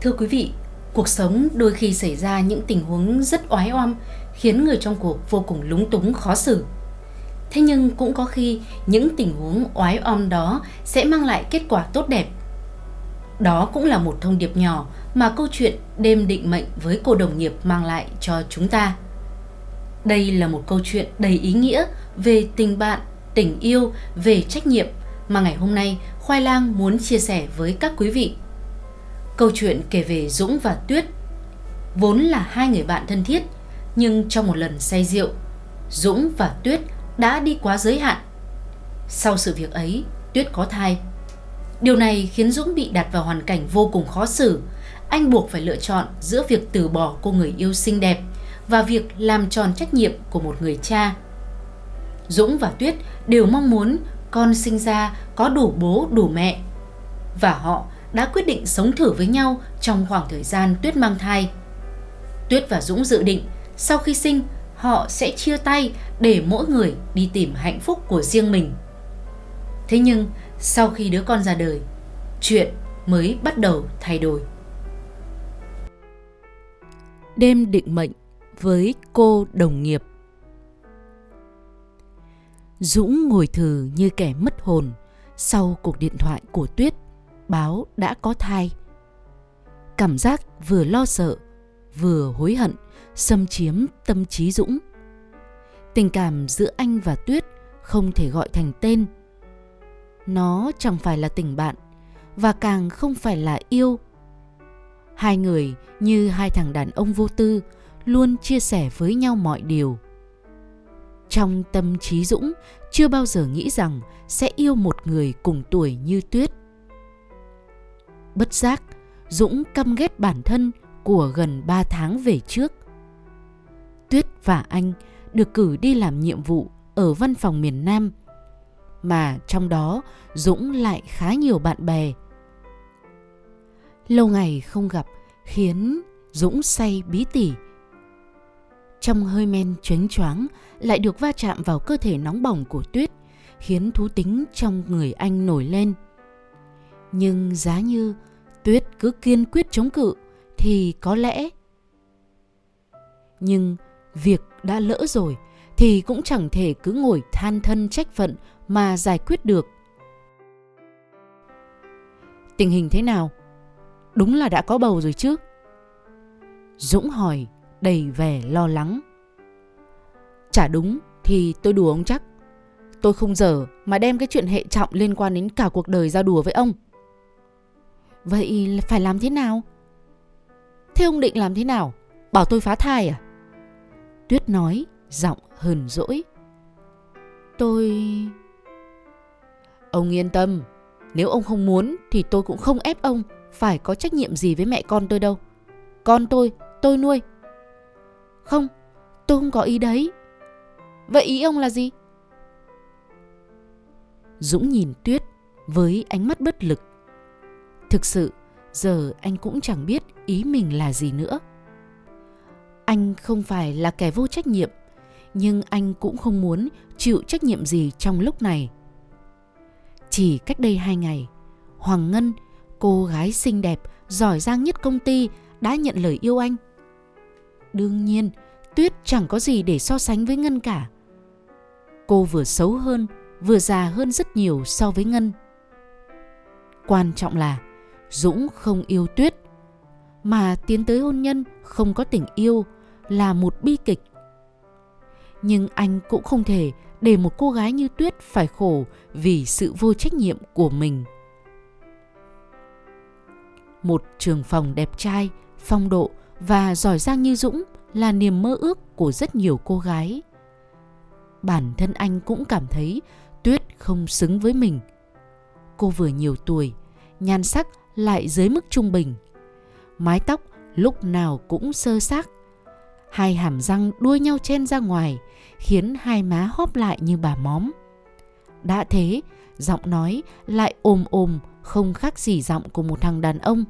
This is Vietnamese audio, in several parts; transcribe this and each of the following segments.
Thưa quý vị, cuộc sống đôi khi xảy ra những tình huống rất oái oăm khiến người trong cuộc vô cùng lúng túng khó xử. Thế nhưng cũng có khi những tình huống oái oăm đó sẽ mang lại kết quả tốt đẹp. Đó cũng là một thông điệp nhỏ mà câu chuyện đêm định mệnh với cô đồng nghiệp mang lại cho chúng ta. Đây là một câu chuyện đầy ý nghĩa về tình bạn, tình yêu, về trách nhiệm mà ngày hôm nay Khoai Lang muốn chia sẻ với các quý vị. Câu chuyện kể về Dũng và Tuyết vốn là hai người bạn thân thiết, nhưng trong một lần say rượu, Dũng và Tuyết đã đi quá giới hạn. Sau sự việc ấy, Tuyết có thai. Điều này khiến Dũng bị đặt vào hoàn cảnh vô cùng khó xử. Anh buộc phải lựa chọn giữa việc từ bỏ cô người yêu xinh đẹp và việc làm tròn trách nhiệm của một người cha. Dũng và Tuyết đều mong muốn con sinh ra có đủ bố đủ mẹ và họ đã quyết định sống thử với nhau trong khoảng thời gian Tuyết mang thai. Tuyết và Dũng dự định sau khi sinh họ sẽ chia tay để mỗi người đi tìm hạnh phúc của riêng mình. Thế nhưng sau khi đứa con ra đời, chuyện mới bắt đầu thay đổi. Đêm định mệnh với cô đồng nghiệp Dũng ngồi thừ như kẻ mất hồn sau cuộc điện thoại của Tuyết báo đã có thai. Cảm giác vừa lo sợ, vừa hối hận xâm chiếm tâm trí Dũng. Tình cảm giữa anh và Tuyết không thể gọi thành tên. Nó chẳng phải là tình bạn và càng không phải là yêu. Hai người như hai thằng đàn ông vô tư luôn chia sẻ với nhau mọi điều trong tâm trí Dũng chưa bao giờ nghĩ rằng sẽ yêu một người cùng tuổi như Tuyết. Bất giác, Dũng căm ghét bản thân của gần 3 tháng về trước. Tuyết và anh được cử đi làm nhiệm vụ ở văn phòng miền Nam, mà trong đó Dũng lại khá nhiều bạn bè. Lâu ngày không gặp khiến Dũng say bí tỉ trong hơi men choáng choáng lại được va chạm vào cơ thể nóng bỏng của Tuyết, khiến thú tính trong người anh nổi lên. Nhưng giá như Tuyết cứ kiên quyết chống cự thì có lẽ nhưng việc đã lỡ rồi thì cũng chẳng thể cứ ngồi than thân trách phận mà giải quyết được. Tình hình thế nào? Đúng là đã có bầu rồi chứ? Dũng hỏi, đầy vẻ lo lắng. Chả đúng thì tôi đùa ông chắc. Tôi không dở mà đem cái chuyện hệ trọng liên quan đến cả cuộc đời ra đùa với ông. Vậy phải làm thế nào? Thế ông định làm thế nào? Bảo tôi phá thai à? Tuyết nói, giọng hờn dỗi. Tôi... Ông yên tâm, nếu ông không muốn thì tôi cũng không ép ông phải có trách nhiệm gì với mẹ con tôi đâu. Con tôi, tôi nuôi. Không, tôi không có ý đấy. Vậy ý ông là gì? Dũng nhìn Tuyết với ánh mắt bất lực. Thực sự, giờ anh cũng chẳng biết ý mình là gì nữa. Anh không phải là kẻ vô trách nhiệm, nhưng anh cũng không muốn chịu trách nhiệm gì trong lúc này. Chỉ cách đây hai ngày, Hoàng Ngân, cô gái xinh đẹp, giỏi giang nhất công ty, đã nhận lời yêu anh. Đương nhiên, Tuyết chẳng có gì để so sánh với Ngân cả. Cô vừa xấu hơn, vừa già hơn rất nhiều so với Ngân. Quan trọng là Dũng không yêu Tuyết, mà tiến tới hôn nhân không có tình yêu là một bi kịch. Nhưng anh cũng không thể để một cô gái như Tuyết phải khổ vì sự vô trách nhiệm của mình. Một trường phòng đẹp trai, phong độ và giỏi giang như Dũng là niềm mơ ước của rất nhiều cô gái. Bản thân anh cũng cảm thấy Tuyết không xứng với mình. Cô vừa nhiều tuổi, nhan sắc lại dưới mức trung bình. Mái tóc lúc nào cũng sơ xác. Hai hàm răng đuôi nhau chen ra ngoài, khiến hai má hóp lại như bà móm. Đã thế, giọng nói lại ồm ồm không khác gì giọng của một thằng đàn ông.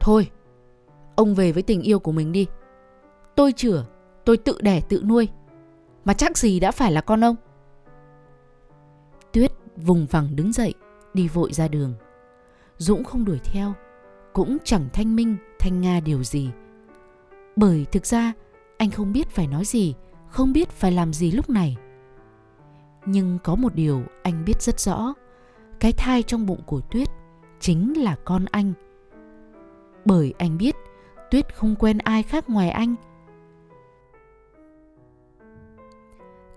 Thôi, ông về với tình yêu của mình đi. Tôi chửa, tôi tự đẻ tự nuôi. Mà chắc gì đã phải là con ông. Tuyết vùng vằng đứng dậy, đi vội ra đường. Dũng không đuổi theo, cũng chẳng thanh minh, thanh nga điều gì. Bởi thực ra anh không biết phải nói gì, không biết phải làm gì lúc này. Nhưng có một điều anh biết rất rõ, cái thai trong bụng của Tuyết chính là con anh. Bởi anh biết Tuyết không quen ai khác ngoài anh.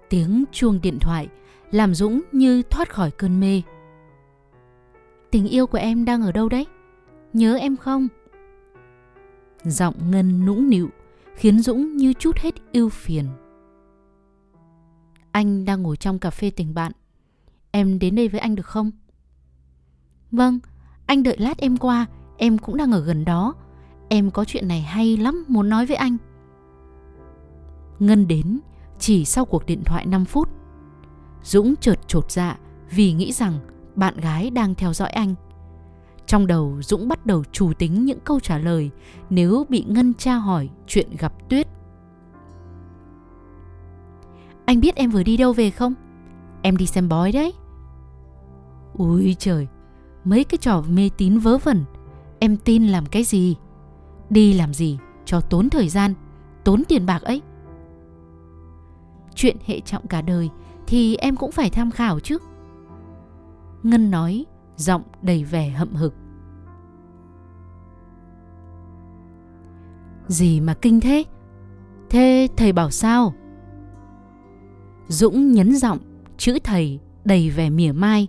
Tiếng chuông điện thoại làm Dũng như thoát khỏi cơn mê. Tình yêu của em đang ở đâu đấy? Nhớ em không? Giọng Ngân nũng nịu khiến Dũng như chút hết ưu phiền. Anh đang ngồi trong cà phê tình bạn. Em đến đây với anh được không? Vâng, anh đợi lát em qua, em cũng đang ở gần đó. Em có chuyện này hay lắm muốn nói với anh. Ngân đến chỉ sau cuộc điện thoại 5 phút. Dũng chợt trột dạ vì nghĩ rằng bạn gái đang theo dõi anh. Trong đầu Dũng bắt đầu chủ tính những câu trả lời nếu bị Ngân tra hỏi chuyện gặp Tuyết. Anh biết em vừa đi đâu về không? Em đi xem bói đấy. Ui trời, mấy cái trò mê tín vớ vẩn, em tin làm cái gì? Đi làm gì cho tốn thời gian, tốn tiền bạc ấy. Chuyện hệ trọng cả đời thì em cũng phải tham khảo chứ. Ngân nói, giọng đầy vẻ hậm hực. Gì mà kinh thế? Thế thầy bảo sao? Dũng nhấn giọng, chữ thầy đầy vẻ mỉa mai.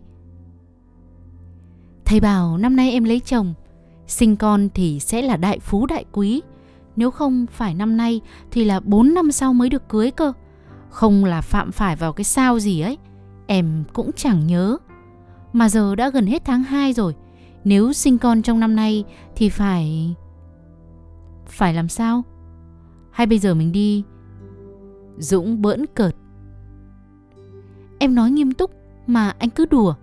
Thầy bảo năm nay em lấy chồng, sinh con thì sẽ là đại phú đại quý. Nếu không phải năm nay thì là 4 năm sau mới được cưới cơ. Không là phạm phải vào cái sao gì ấy. Em cũng chẳng nhớ. Mà giờ đã gần hết tháng 2 rồi. Nếu sinh con trong năm nay thì phải... Phải làm sao? Hay bây giờ mình đi... Dũng bỡn cợt. Em nói nghiêm túc mà anh cứ đùa.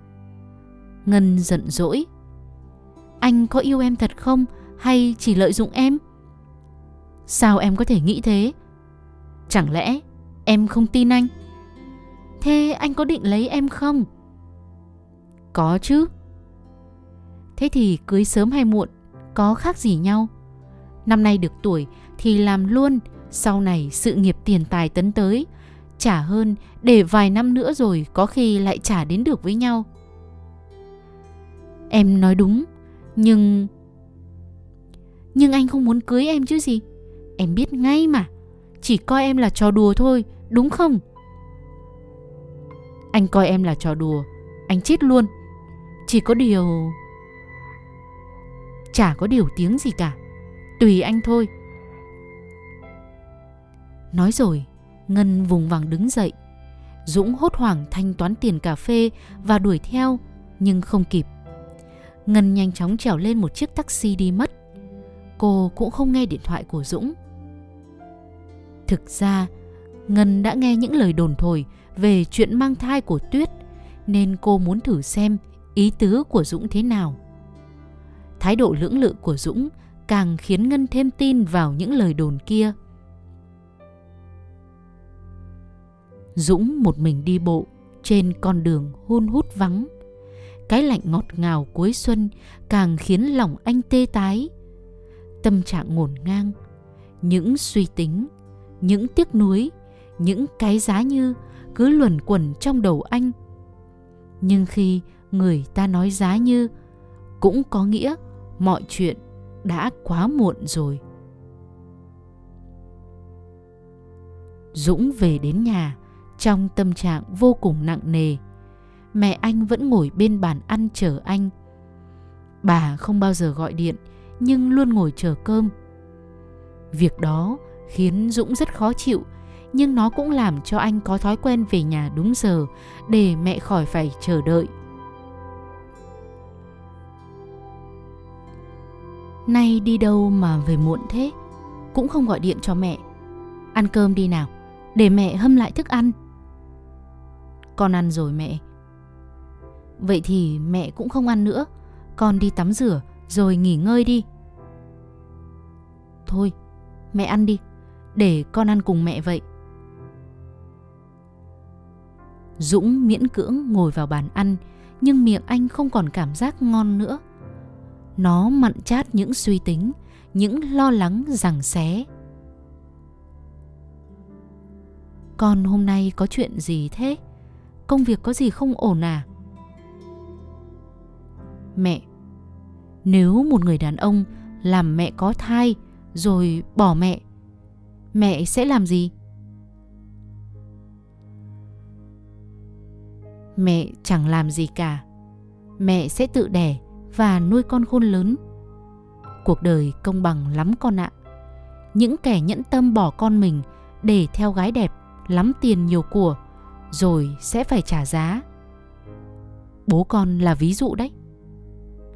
Ngân giận dỗi. Anh có yêu em thật không hay chỉ lợi dụng em? Sao em có thể nghĩ thế? Chẳng lẽ em không tin anh? Thế anh có định lấy em không? Có chứ. Thế thì cưới sớm hay muộn có khác gì nhau? Năm nay được tuổi thì làm luôn, sau này sự nghiệp tiền tài tấn tới, trả hơn để vài năm nữa rồi có khi lại trả đến được với nhau. Em nói đúng, nhưng Nhưng anh không muốn cưới em chứ gì. Em biết ngay mà, chỉ coi em là trò đùa thôi, đúng không? Anh coi em là trò đùa, anh chết luôn. Chỉ có điều, Chả có điều tiếng gì cả. Tùy anh thôi. Nói rồi, Ngân vùng vằng đứng dậy. Dũng hốt hoảng thanh toán tiền cà phê Và đuổi theo, Nhưng không kịp. Ngân nhanh chóng trèo lên một chiếc taxi đi mất. Cô cũng không nghe điện thoại của Dũng. Thực ra, Ngân đã nghe những lời đồn thổi Về chuyện mang thai của Tuyết, Nên cô muốn thử xem ý tứ của Dũng thế nào. Thái độ lưỡng lự của Dũng càng khiến Ngân thêm tin vào những lời đồn kia. Dũng một mình đi bộ trên con đường hun hút vắng. Cái lạnh ngọt ngào cuối xuân càng khiến lòng anh tê tái. Tâm trạng ngổn ngang, những suy tính, những tiếc nuối, những cái giá như cứ luẩn quẩn trong đầu anh. Nhưng khi người ta nói giá như, cũng có nghĩa mọi chuyện đã quá muộn rồi. Dũng về đến nhà, trong tâm trạng vô cùng nặng nề, mẹ anh vẫn ngồi bên bàn ăn chờ anh. Bà không bao giờ gọi điện, nhưng luôn ngồi chờ cơm. Việc đó khiến dũng rất khó chịu, nhưng nó cũng làm cho anh có thói quen về nhà đúng giờ để mẹ khỏi phải chờ đợi. Nay đi đâu mà về muộn thế? Cũng không gọi điện cho mẹ. Ăn cơm đi nào, Để mẹ hâm lại thức ăn. Con ăn rồi mẹ. Vậy thì mẹ cũng không ăn nữa. Con đi tắm rửa, Rồi nghỉ ngơi đi. Thôi, mẹ ăn đi, Để con ăn cùng mẹ vậy. Dũng miễn cưỡng ngồi vào bàn ăn, Nhưng miệng anh không còn cảm giác ngon nữa. Nó mặn chát những suy tính, những lo lắng rằng xé. Con hôm nay có chuyện gì thế? Công việc có gì không ổn à? Mẹ, nếu một người đàn ông làm mẹ có thai rồi bỏ mẹ, mẹ sẽ làm gì? Mẹ chẳng làm gì cả. Mẹ sẽ tự đẻ và nuôi con khôn lớn. Cuộc đời công bằng lắm con ạ. Những kẻ nhẫn tâm bỏ con mình để theo gái đẹp, lắm tiền nhiều của, rồi sẽ phải trả giá. Bố con là ví dụ đấy.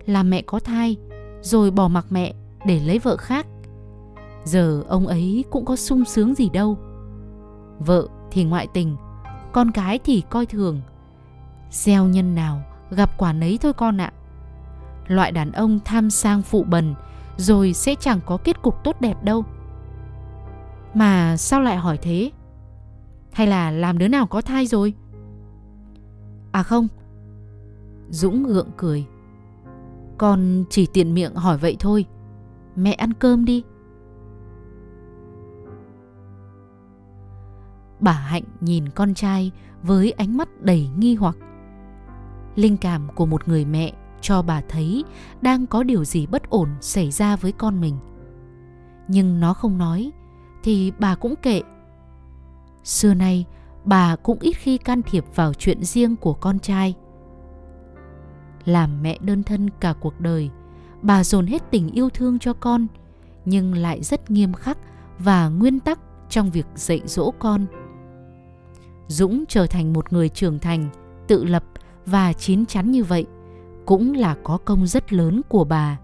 Là mẹ có thai, rồi bỏ mặc mẹ để lấy vợ khác. Giờ ông ấy cũng có sung sướng gì đâu. Vợ thì ngoại tình, con cái thì coi thường. Gieo nhân nào gặp quả nấy thôi con ạ. Loại đàn ông tham sang phụ bần, rồi sẽ chẳng có kết cục tốt đẹp đâu. Mà sao lại hỏi thế? Hay là làm đứa nào có thai rồi? À không. Dũng gượng cười. Con chỉ tiện miệng hỏi vậy thôi. Mẹ ăn cơm đi. Bà Hạnh nhìn con trai với ánh mắt đầy nghi hoặc. Linh cảm của một người mẹ cho bà thấy đang có điều gì bất ổn xảy ra với con mình. Nhưng nó không nói thì bà cũng kệ. Xưa nay bà cũng ít khi can thiệp vào chuyện riêng của con trai. Làm mẹ đơn thân cả cuộc đời, bà dồn hết tình yêu thương cho con nhưng lại rất nghiêm khắc và nguyên tắc trong việc dạy dỗ con. Dũng trở thành một người trưởng thành, tự lập và chín chắn như vậy cũng là có công rất lớn của bà.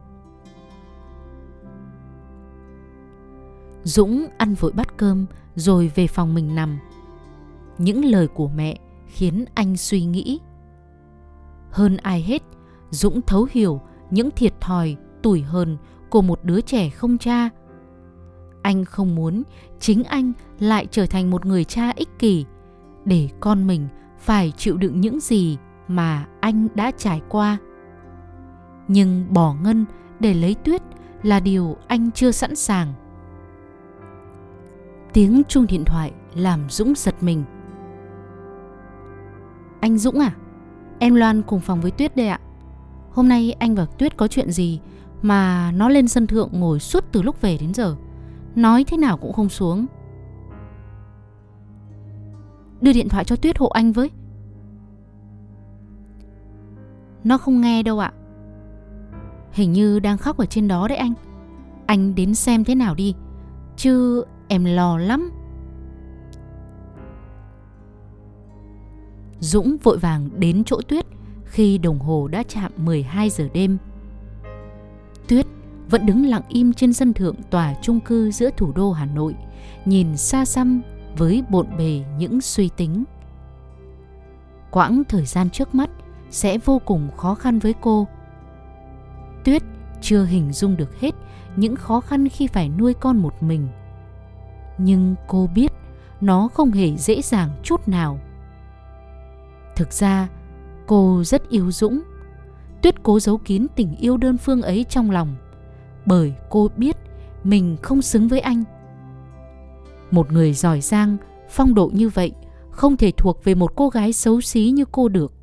Dũng ăn vội bát cơm rồi về phòng mình nằm. Những lời của mẹ khiến anh suy nghĩ. Hơn ai hết, Dũng thấu hiểu những thiệt thòi, tủi hờn của một đứa trẻ không cha. Anh không muốn chính anh lại trở thành một người cha ích kỷ để con mình phải chịu đựng những gì mà anh đã trải qua nhưng bỏ ngân để lấy tuyết là điều anh chưa sẵn sàng. Tiếng chuông điện thoại làm dũng giật mình. Anh dũng à em loan cùng phòng với tuyết đây ạ. Hôm nay anh và tuyết có chuyện gì mà nó lên sân thượng ngồi suốt từ lúc về đến giờ? Nói thế nào cũng không xuống. Đưa điện thoại cho tuyết hộ anh với. Nó không nghe đâu ạ. Hình như đang khóc ở trên đó đấy anh Anh đến xem thế nào đi Chứ em lo lắm Dũng vội vàng đến chỗ Tuyết khi đồng hồ đã chạm 12 giờ đêm. Tuyết vẫn đứng lặng im trên sân thượng tòa trung cư giữa thủ đô Hà Nội, nhìn xa xăm với bộn bề những suy tính. Quãng thời gian trước mắt sẽ vô cùng khó khăn với cô. Tuyết chưa hình dung được hết những khó khăn khi phải nuôi con một mình. Nhưng cô biết nó không hề dễ dàng chút nào. Thực ra, cô rất yêu Dũng. Tuyết cố giấu kín tình yêu đơn phương ấy trong lòng, bởi cô biết mình không xứng với anh. Một người giỏi giang, phong độ như vậy không thể thuộc về một cô gái xấu xí như cô được.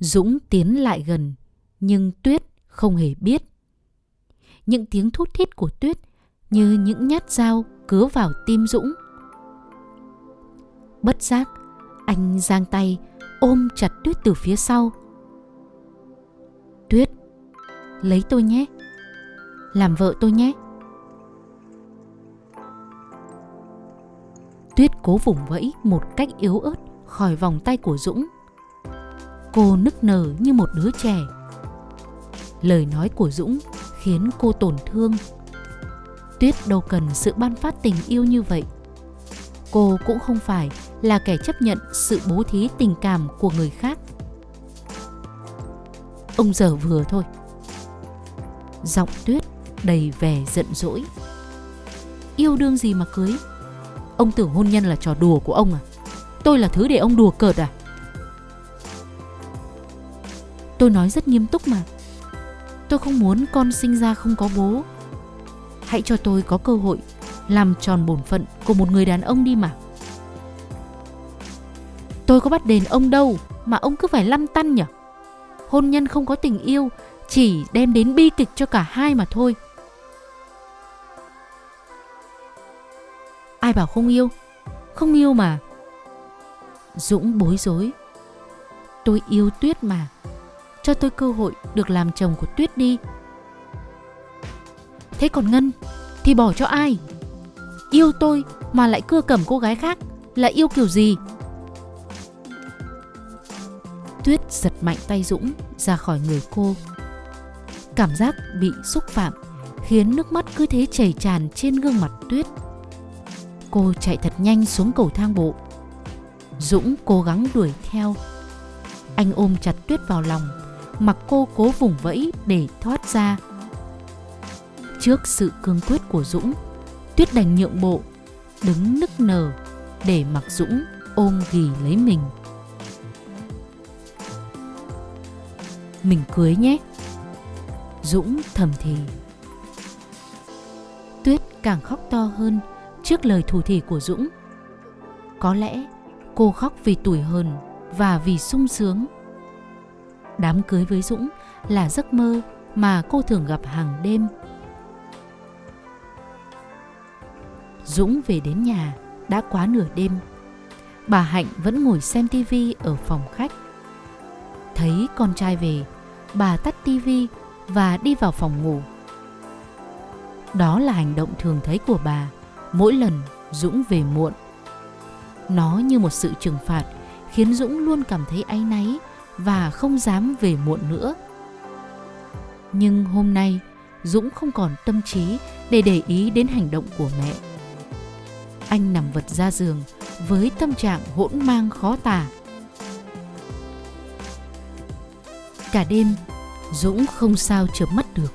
Dũng tiến lại gần, nhưng Tuyết không hề biết. Những tiếng thút thít của Tuyết như những nhát dao cứa vào tim Dũng. Bất giác, anh giang tay ôm chặt Tuyết từ phía sau. Tuyết, lấy tôi nhé. Làm vợ tôi nhé. Tuyết cố vùng vẫy một cách yếu ớt khỏi vòng tay của Dũng cô nức nở như một đứa trẻ. Lời nói của dũng khiến cô tổn thương. Tuyết đâu cần sự ban phát tình yêu như vậy. Cô cũng không phải là kẻ chấp nhận sự bố thí tình cảm của người khác. Ông giờ vừa thôi. Giọng tuyết đầy vẻ giận dỗi. Yêu đương gì mà cưới? Ông tưởng hôn nhân là trò đùa của ông à? Tôi là thứ để ông đùa cợt à? Tôi nói rất nghiêm túc mà. Tôi không muốn con sinh ra không có bố. Hãy cho tôi có cơ hội làm tròn bổn phận của một người đàn ông đi mà. Tôi có bắt đền ông đâu mà ông cứ phải lăn tăn nhỉ? Hôn nhân không có tình yêu, chỉ đem đến bi kịch cho cả hai mà thôi. Ai bảo không yêu? Không yêu mà. Dũng bối rối. Tôi yêu Tuyết mà. Cho tôi cơ hội được làm chồng của Tuyết đi. Thế còn Ngân thì bỏ cho ai? Yêu tôi mà lại cưa cẩm cô gái khác là yêu kiểu gì? Tuyết giật mạnh tay Dũng ra khỏi người cô. Cảm giác bị xúc phạm khiến nước mắt cứ thế chảy tràn trên gương mặt Tuyết. Cô chạy thật nhanh xuống cầu thang bộ. Dũng cố gắng đuổi theo. Anh ôm chặt Tuyết vào lòng, mặc cô cố vùng vẫy để thoát ra. Trước sự cương quyết của Dũng, Tuyết đành nhượng bộ, đứng nức nở để mặc Dũng ôm ghì lấy mình. Mình cưới nhé. Dũng thầm thì. Tuyết càng khóc to hơn trước lời thủ thỉ của Dũng. Có lẽ cô khóc vì tủi hờn và vì sung sướng. Đám cưới với Dũng là giấc mơ mà cô thường gặp hàng đêm. Dũng về đến nhà đã quá nửa đêm. Bà Hạnh vẫn ngồi xem tivi ở phòng khách. Thấy con trai về, bà tắt tivi và đi vào phòng ngủ. Đó là hành động thường thấy của bà mỗi lần Dũng về muộn. Nó như một sự trừng phạt khiến Dũng luôn cảm thấy áy náy và không dám về muộn nữa. Nhưng hôm nay Dũng không còn tâm trí để để ý đến hành động của mẹ. Anh nằm vật ra giường với tâm trạng hỗn mang khó tả. Cả đêm, Dũng không sao chớp mắt được.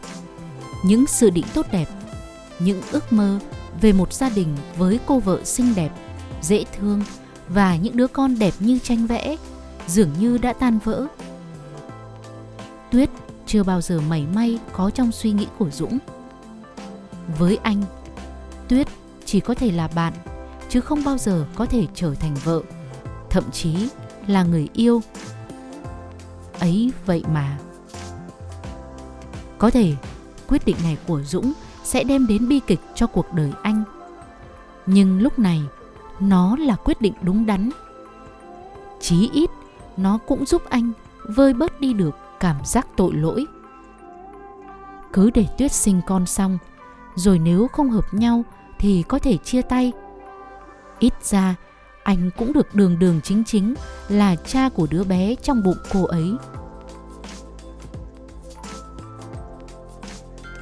Những sự định tốt đẹp, những ước mơ về một gia đình với cô vợ xinh đẹp, dễ thương và những đứa con đẹp như tranh vẽ dường như đã tan vỡ. Tuyết chưa bao giờ mảy may có trong suy nghĩ của Dũng. Với anh, Tuyết chỉ có thể là bạn chứ không bao giờ có thể trở thành vợ, thậm chí là người yêu. Ấy vậy mà. Có thể quyết định này của Dũng sẽ đem đến bi kịch cho cuộc đời anh. Nhưng lúc này, nó là quyết định đúng đắn. Chí ít, nó cũng giúp anh vơi bớt đi được cảm giác tội lỗi. Cứ để Tuyết sinh con xong, rồi nếu không hợp nhau thì có thể chia tay. Ít ra, anh cũng được đường đường chính chính là cha của đứa bé trong bụng cô ấy.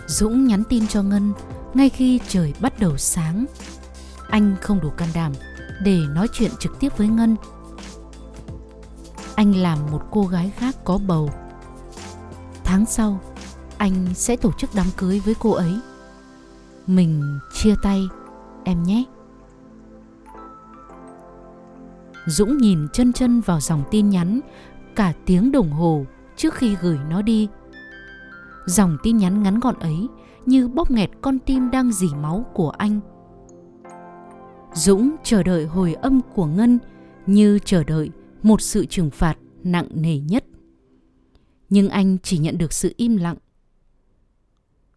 Dũng nhắn tin cho Ngân ngay khi trời bắt đầu sáng. Anh không đủ can đảm để nói chuyện trực tiếp với Ngân. Anh làm một cô gái khác có bầu. Tháng sau, anh sẽ tổ chức đám cưới với cô ấy. Mình chia tay, em nhé. Dũng nhìn chân chân vào dòng tin nhắn cả tiếng đồng hồ trước khi gửi nó đi. Dòng tin nhắn ngắn gọn ấy như bóp nghẹt con tim đang dỉ máu của anh. Dũng chờ đợi hồi âm của Ngân như chờ đợi một sự trừng phạt nặng nề nhất. Nhưng anh chỉ nhận được sự im lặng.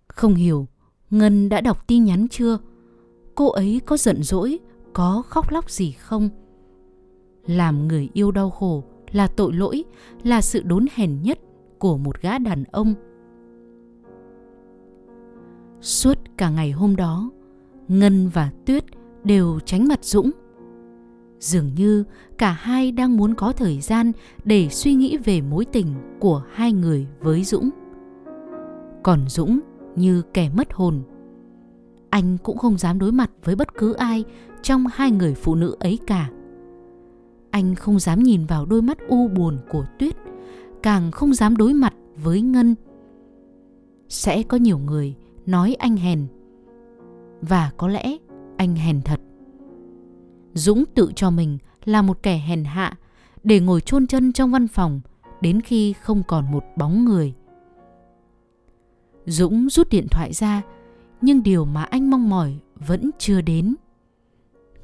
Không hiểu Ngân đã đọc tin nhắn chưa? Cô ấy có giận dỗi, có khóc lóc gì không? Làm người yêu đau khổ là tội lỗi, là sự đốn hèn nhất của một gã đàn ông Suốt cả ngày hôm đó, Ngân và Tuyết đều tránh mặt Dũng. Dường như cả hai đang muốn có thời gian để suy nghĩ về mối tình của hai người với Dũng. Còn Dũng như kẻ mất hồn. Anh cũng không dám đối mặt với bất cứ ai trong hai người phụ nữ ấy cả. Anh không dám nhìn vào đôi mắt u buồn của Tuyết, càng không dám đối mặt với Ngân. Sẽ có nhiều người nói anh hèn và có lẽ anh hèn thật dũng tự cho mình là một kẻ hèn hạ để ngồi chôn chân trong văn phòng đến khi không còn một bóng người. Dũng rút điện thoại ra, nhưng điều mà anh mong mỏi vẫn chưa đến.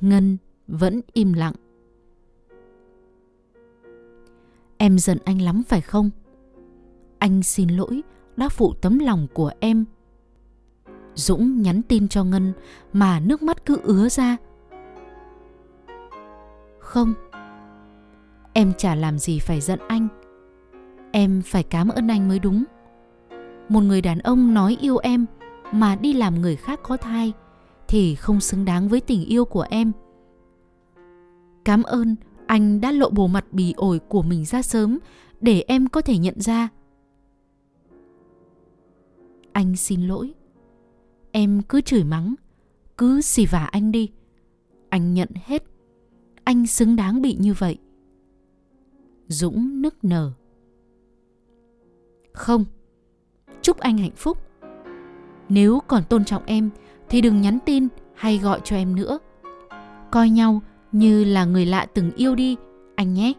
Ngân vẫn im lặng. Em giận anh lắm phải không? Anh xin lỗi đã phụ tấm lòng của em. Dũng nhắn tin cho Ngân mà nước mắt cứ ứa ra. Không, em chả làm gì phải giận anh. Em phải cảm ơn anh mới đúng. Một người đàn ông nói yêu em mà đi làm người khác có thai thì không xứng đáng với tình yêu của em. Cảm ơn anh đã lộ bộ mặt bì ổi của mình ra sớm để em có thể nhận ra. Anh xin lỗi. Em cứ chửi mắng, cứ xì vả anh đi. Anh nhận hết. Anh xứng đáng bị như vậy. Dũng nức nở. Không. Chúc anh hạnh phúc. Nếu còn tôn trọng em thì đừng nhắn tin hay gọi cho em nữa. Coi nhau như là người lạ từng yêu đi, anh nhé.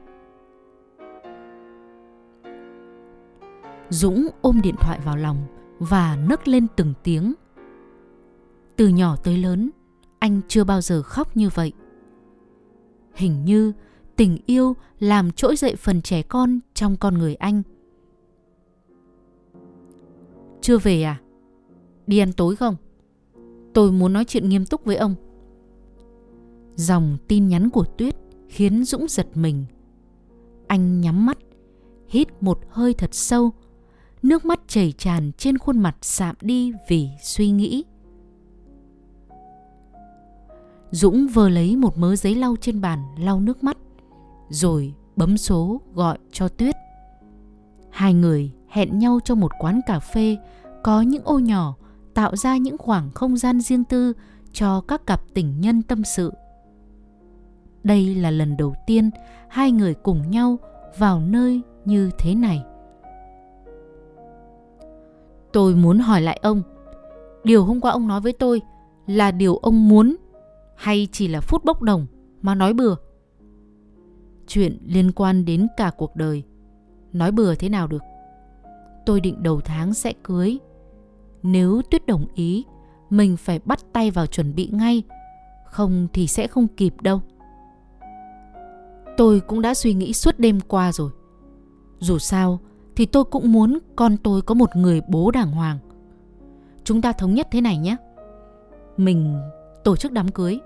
Dũng ôm điện thoại vào lòng và nấc lên từng tiếng. Từ nhỏ tới lớn, anh chưa bao giờ khóc như vậy. Hình như tình yêu làm trỗi dậy phần trẻ con trong con người anh. Chưa về à? Đi ăn tối không? Tôi muốn nói chuyện nghiêm túc với ông. Dòng tin nhắn của Tuyết khiến Dũng giật mình. Anh nhắm mắt, hít một hơi thật sâu. Nước mắt chảy tràn trên khuôn mặt sạm đi vì suy nghĩ. Dũng vơ lấy một mớ giấy lau trên bàn lau nước mắt, rồi bấm số gọi cho Tuyết. Hai người hẹn nhau trong một quán cà phê có những ô nhỏ tạo ra những khoảng không gian riêng tư cho các cặp tình nhân tâm sự. Đây là lần đầu tiên hai người cùng nhau vào nơi như thế này. Tôi muốn hỏi lại ông, điều hôm qua ông nói với tôi là điều ông muốn hay chỉ là phút bốc đồng mà nói bừa? Chuyện liên quan đến cả cuộc đời, nói bừa thế nào được? Tôi định đầu tháng sẽ cưới. Nếu Tuyết đồng ý, mình phải bắt tay vào chuẩn bị ngay, không thì sẽ không kịp đâu. Tôi cũng đã suy nghĩ suốt đêm qua rồi. Dù sao thì tôi cũng muốn con tôi có một người bố đàng hoàng. Chúng ta thống nhất thế này nhé. Mình tổ chức đám cưới.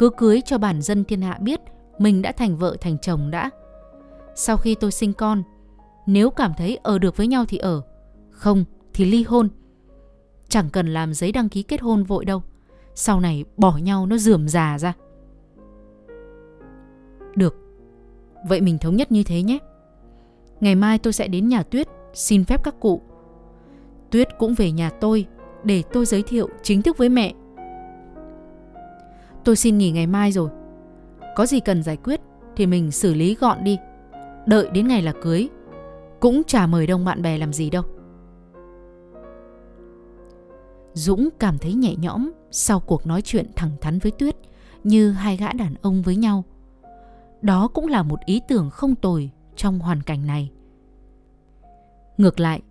Cứ cưới cho bản dân thiên hạ biết mình đã thành vợ thành chồng đã. Sau khi tôi sinh con, nếu cảm thấy ở được với nhau thì ở, không thì ly hôn. Chẳng cần làm giấy đăng ký kết hôn vội đâu. Sau này bỏ nhau nó dườm già ra. Được, Vậy mình thống nhất như thế nhé. Ngày mai tôi sẽ đến nhà Tuyết xin phép các cụ. Tuyết cũng về nhà tôi để tôi giới thiệu chính thức với mẹ. Tôi xin nghỉ ngày mai rồi. Có gì cần giải quyết thì mình xử lý gọn đi. Đợi đến ngày là cưới. Cũng chả mời đông bạn bè làm gì đâu. Dũng cảm thấy nhẹ nhõm sau cuộc nói chuyện thẳng thắn với Tuyết như hai gã đàn ông với nhau – đó cũng là một ý tưởng không tồi trong hoàn cảnh này. Ngược lại,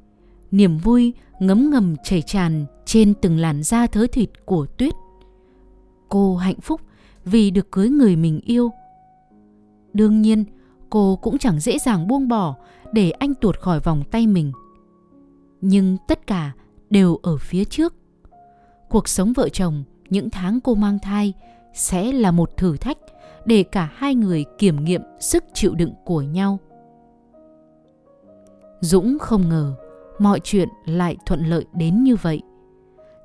niềm vui ngấm ngầm chảy tràn trên từng làn da thớ thịt của Tuyết. Cô hạnh phúc vì được cưới người mình yêu. Đương nhiên, cô cũng chẳng dễ dàng buông bỏ để anh tuột khỏi vòng tay mình. Nhưng tất cả đều ở phía trước. Cuộc sống vợ chồng những tháng cô mang thai sẽ là một thử thách để cả hai người kiểm nghiệm sức chịu đựng của nhau. Dũng không ngờ mọi chuyện lại thuận lợi đến như vậy.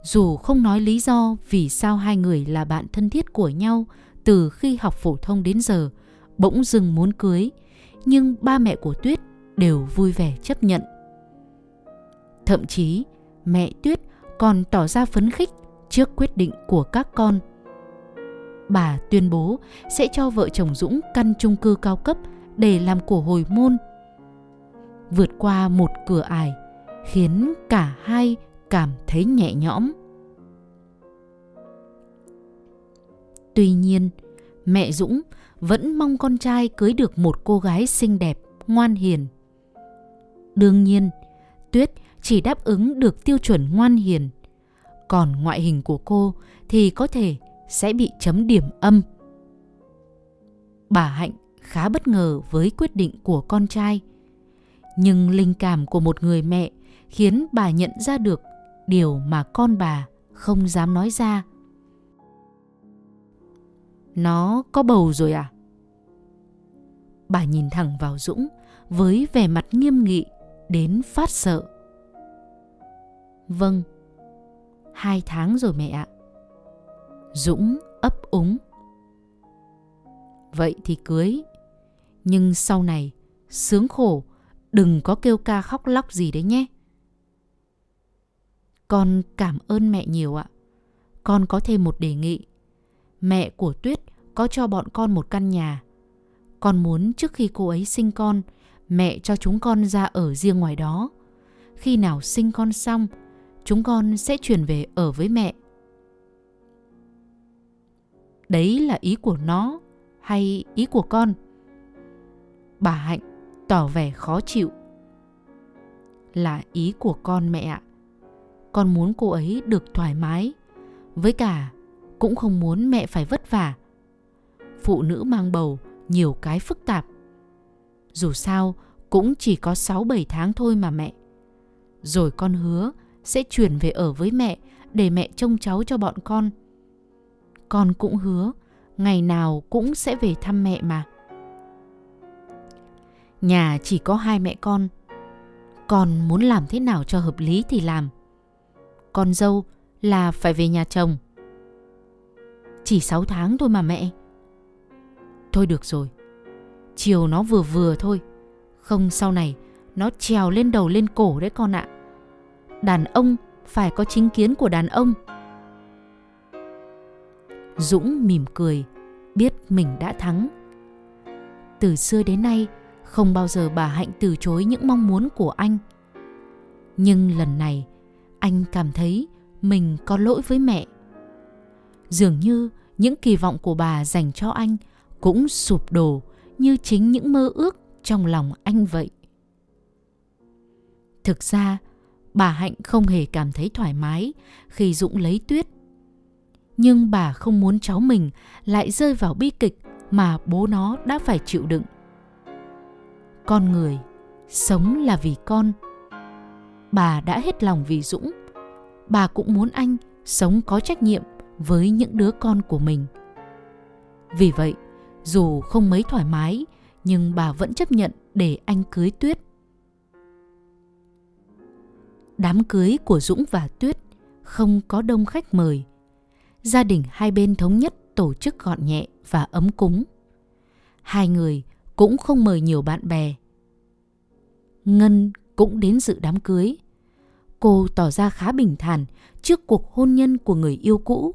Dù không nói lý do vì sao hai người là bạn thân thiết của nhau từ khi học phổ thông đến giờ, bỗng dưng muốn cưới, nhưng ba mẹ của Tuyết đều vui vẻ chấp nhận. Thậm chí, mẹ Tuyết còn tỏ ra phấn khích trước quyết định của các con bà tuyên bố sẽ cho vợ chồng Dũng căn chung cư cao cấp để làm của hồi môn. Vượt qua một cửa ải khiến cả hai cảm thấy nhẹ nhõm. Tuy nhiên, mẹ Dũng vẫn mong con trai cưới được một cô gái xinh đẹp, ngoan hiền. Đương nhiên, Tuyết chỉ đáp ứng được tiêu chuẩn ngoan hiền. Còn ngoại hình của cô thì có thể sẽ bị chấm điểm âm. Bà Hạnh khá bất ngờ với quyết định của con trai. Nhưng linh cảm của một người mẹ khiến bà nhận ra được điều mà con bà không dám nói ra. Nó có bầu rồi à? Bà nhìn thẳng vào Dũng với vẻ mặt nghiêm nghị đến phát sợ. Vâng, hai tháng rồi mẹ ạ. Dũng ấp úng. Vậy thì cưới. Nhưng sau này, sướng khổ, đừng có kêu ca khóc lóc gì đấy nhé. Con cảm ơn mẹ nhiều ạ. Con có thêm một đề nghị. Mẹ của Tuyết có cho bọn con một căn nhà. Con muốn trước khi cô ấy sinh con, mẹ cho chúng con ra ở riêng ngoài đó. Khi nào sinh con xong, chúng con sẽ chuyển về ở với mẹ. Đấy là ý của nó hay ý của con? Bà Hạnh tỏ vẻ khó chịu. Là ý của con mẹ ạ. Con muốn cô ấy được thoải mái. Với cả, cũng không muốn mẹ phải vất vả. Phụ nữ mang bầu, nhiều cái phức tạp. Dù sao, cũng chỉ có 6-7 tháng thôi mà mẹ. Rồi con hứa sẽ chuyển về ở với mẹ để mẹ trông cháu cho bọn con. Con cũng hứa, ngày nào cũng sẽ về thăm mẹ mà. Nhà chỉ có hai mẹ con. Con muốn làm thế nào cho hợp lý thì làm. Con dâu là phải về nhà chồng. Chỉ 6 tháng thôi mà mẹ. Thôi được rồi. Chiều nó vừa vừa thôi. Không sau này nó trèo lên đầu lên cổ đấy con ạ. Đàn ông phải có chính kiến của đàn ông. Dũng mỉm cười, biết mình đã thắng. Từ xưa đến nay, không bao giờ bà Hạnh từ chối những mong muốn của anh. Nhưng lần này, anh cảm thấy mình có lỗi với mẹ. Dường như những kỳ vọng của bà dành cho anh cũng sụp đổ như chính những mơ ước trong lòng anh vậy. Thực ra, bà Hạnh không hề cảm thấy thoải mái khi Dũng lấy tuyết. Nhưng bà không muốn cháu mình lại rơi vào bi kịch mà bố nó đã phải chịu đựng. Con người, sống là vì con. Bà đã hết lòng vì Dũng. Bà cũng muốn anh sống có trách nhiệm với những đứa con của mình. Vì vậy, dù không mấy thoải mái, nhưng bà vẫn chấp nhận để anh cưới Tuyết. Đám cưới của Dũng và Tuyết không có đông khách mời. Gia đình hai bên thống nhất tổ chức gọn nhẹ và ấm cúng. Hai người cũng không mời nhiều bạn bè. Ngân cũng đến dự đám cưới. Cô tỏ ra khá bình thản trước cuộc hôn nhân của người yêu cũ.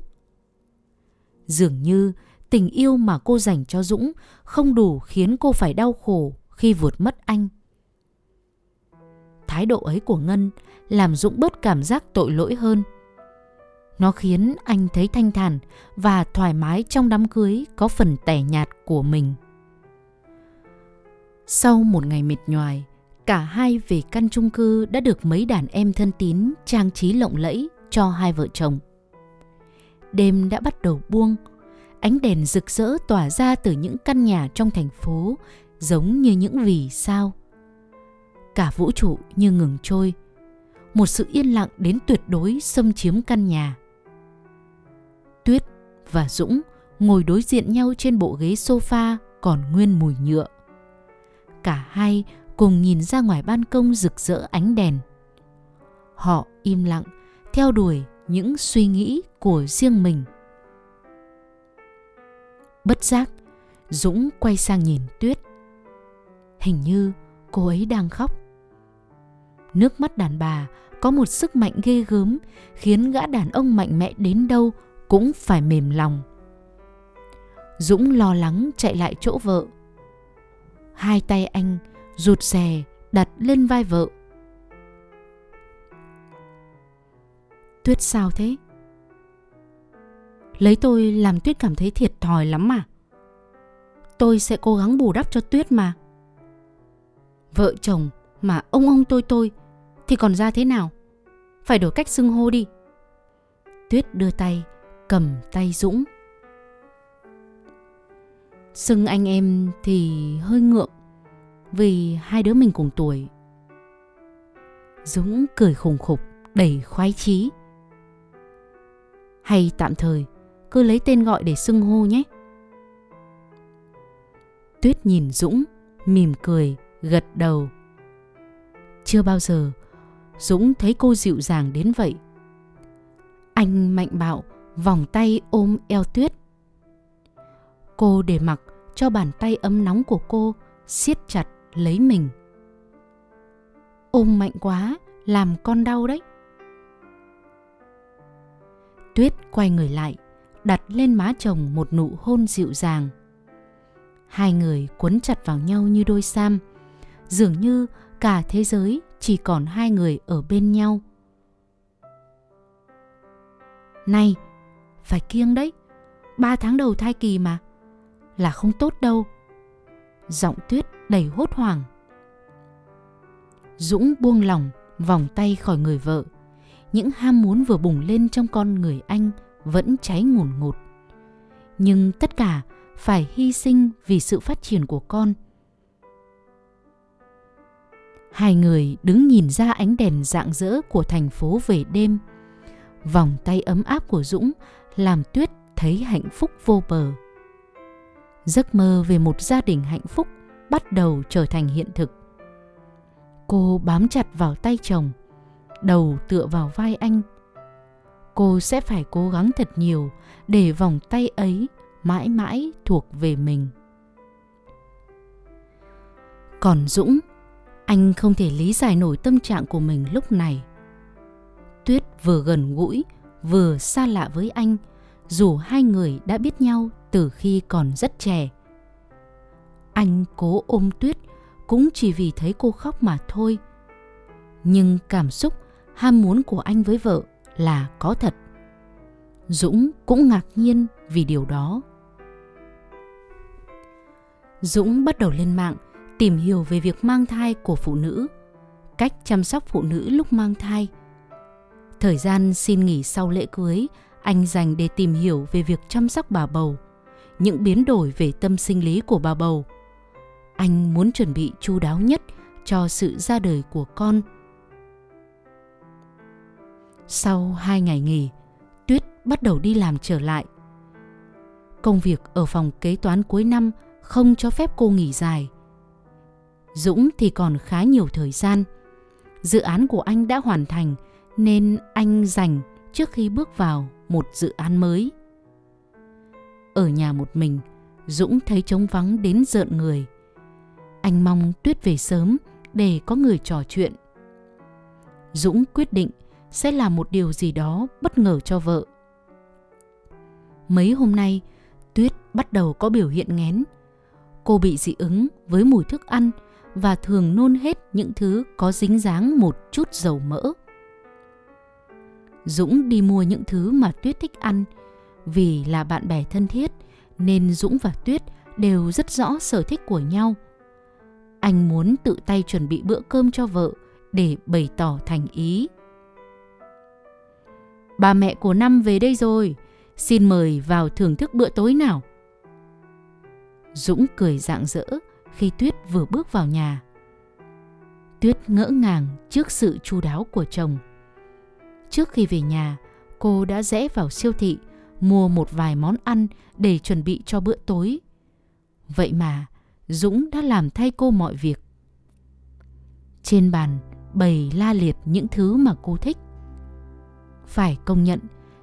Dường như tình yêu mà cô dành cho Dũng không đủ khiến cô phải đau khổ khi vượt mất anh. Thái độ ấy của Ngân làm Dũng bớt cảm giác tội lỗi hơn. Nó khiến anh thấy thanh thản và thoải mái trong đám cưới có phần tẻ nhạt của mình. Sau một ngày mệt nhoài, cả hai về căn chung cư đã được mấy đàn em thân tín trang trí lộng lẫy cho hai vợ chồng. Đêm đã bắt đầu buông, ánh đèn rực rỡ tỏa ra từ những căn nhà trong thành phố giống như những vì sao. Cả vũ trụ như ngừng trôi, một sự yên lặng đến tuyệt đối xâm chiếm căn nhà. Tuyết và Dũng ngồi đối diện nhau trên bộ ghế sofa còn nguyên mùi nhựa. Cả hai cùng nhìn ra ngoài ban công rực rỡ ánh đèn. Họ im lặng, theo đuổi những suy nghĩ của riêng mình. Bất giác, Dũng quay sang nhìn Tuyết. Hình như cô ấy đang khóc. Nước mắt đàn bà có một sức mạnh ghê gớm khiến gã đàn ông mạnh mẽ đến đâu cũng phải mềm lòng. Dũng lo lắng chạy lại chỗ vợ. Hai tay anh rụt rè đặt lên vai vợ. Tuyết sao thế? Lấy tôi làm Tuyết cảm thấy thiệt thòi lắm mà. Tôi sẽ cố gắng bù đắp cho Tuyết mà. Vợ chồng mà ông ông tôi tôi thì còn ra thế nào? Phải đổi cách xưng hô đi. Tuyết đưa tay, cầm tay Dũng. Xưng anh em thì hơi ngượng vì hai đứa mình cùng tuổi. Dũng cười khùng khục, đầy khoái chí. Hay tạm thời, cứ lấy tên gọi để xưng hô nhé. Tuyết nhìn Dũng, mỉm cười, gật đầu. Chưa bao giờ Dũng thấy cô dịu dàng đến vậy. Anh mạnh bạo vòng tay ôm eo Tuyết. Cô để mặc cho bàn tay ấm nóng của cô siết chặt lấy mình. Ôm mạnh quá, làm con đau đấy. Tuyết quay người lại, đặt lên má chồng một nụ hôn dịu dàng. Hai người quấn chặt vào nhau như đôi sam, dường như cả thế giới chỉ còn hai người ở bên nhau. Này, phải kiêng đấy, ba tháng đầu thai kỳ mà, là không tốt đâu. Giọng tuyết đầy hốt hoảng. Dũng buông lòng vòng tay khỏi người vợ. Những ham muốn vừa bùng lên trong con người anh vẫn cháy ngùn ngụt. Nhưng tất cả phải hy sinh vì sự phát triển của con. Hai người đứng nhìn ra ánh đèn rạng rỡ của thành phố về đêm. Vòng tay ấm áp của Dũng làm Tuyết thấy hạnh phúc vô bờ. Giấc mơ về một gia đình hạnh phúc bắt đầu trở thành hiện thực. Cô bám chặt vào tay chồng, đầu tựa vào vai anh. Cô sẽ phải cố gắng thật nhiều để vòng tay ấy mãi mãi thuộc về mình. Còn Dũng, anh không thể lý giải nổi tâm trạng của mình lúc này. Tuyết vừa gần gũi, vừa xa lạ với anh, dù hai người đã biết nhau từ khi còn rất trẻ. Anh cố ôm Tuyết cũng chỉ vì thấy cô khóc mà thôi. Nhưng cảm xúc, ham muốn của anh với vợ là có thật. Dũng cũng ngạc nhiên vì điều đó. Dũng bắt đầu lên mạng tìm hiểu về việc mang thai của phụ nữ, cách chăm sóc phụ nữ lúc mang thai. Thời gian xin nghỉ sau lễ cưới, anh dành để tìm hiểu về việc chăm sóc bà bầu, những biến đổi về tâm sinh lý của bà bầu. Anh muốn chuẩn bị chu đáo nhất cho sự ra đời của con. Sau hai ngày nghỉ, Tuyết bắt đầu đi làm trở lại. Công việc ở phòng kế toán cuối năm không cho phép cô nghỉ dài. Dũng thì còn khá nhiều thời gian. Dự án của anh đã hoàn thành nên anh dành trước khi bước vào một dự án mới. Ở nhà một mình, Dũng thấy trống vắng đến rợn người. Anh mong Tuyết về sớm để có người trò chuyện. Dũng quyết định sẽ làm một điều gì đó bất ngờ cho vợ. Mấy hôm nay, Tuyết bắt đầu có biểu hiện ngén. Cô bị dị ứng với mùi thức ăn và thường nôn hết những thứ có dính dáng một chút dầu mỡ. Dũng đi mua những thứ mà Tuyết thích ăn vì là bạn bè thân thiết nên Dũng và Tuyết đều rất rõ sở thích của nhau. Anh muốn tự tay chuẩn bị bữa cơm cho vợ để bày tỏ thành ý. Bà mẹ của Năm về đây rồi, xin mời vào thưởng thức bữa tối nào. Dũng cười rạng rỡ khi Tuyết vừa bước vào nhà. Tuyết ngỡ ngàng trước sự chu đáo của chồng. Trước khi về nhà, cô đã rẽ vào siêu thị mua một vài món ăn để chuẩn bị cho bữa tối. Vậy mà, Dũng đã làm thay cô mọi việc. Trên bàn bày la liệt những thứ mà cô thích. Phải công nhận,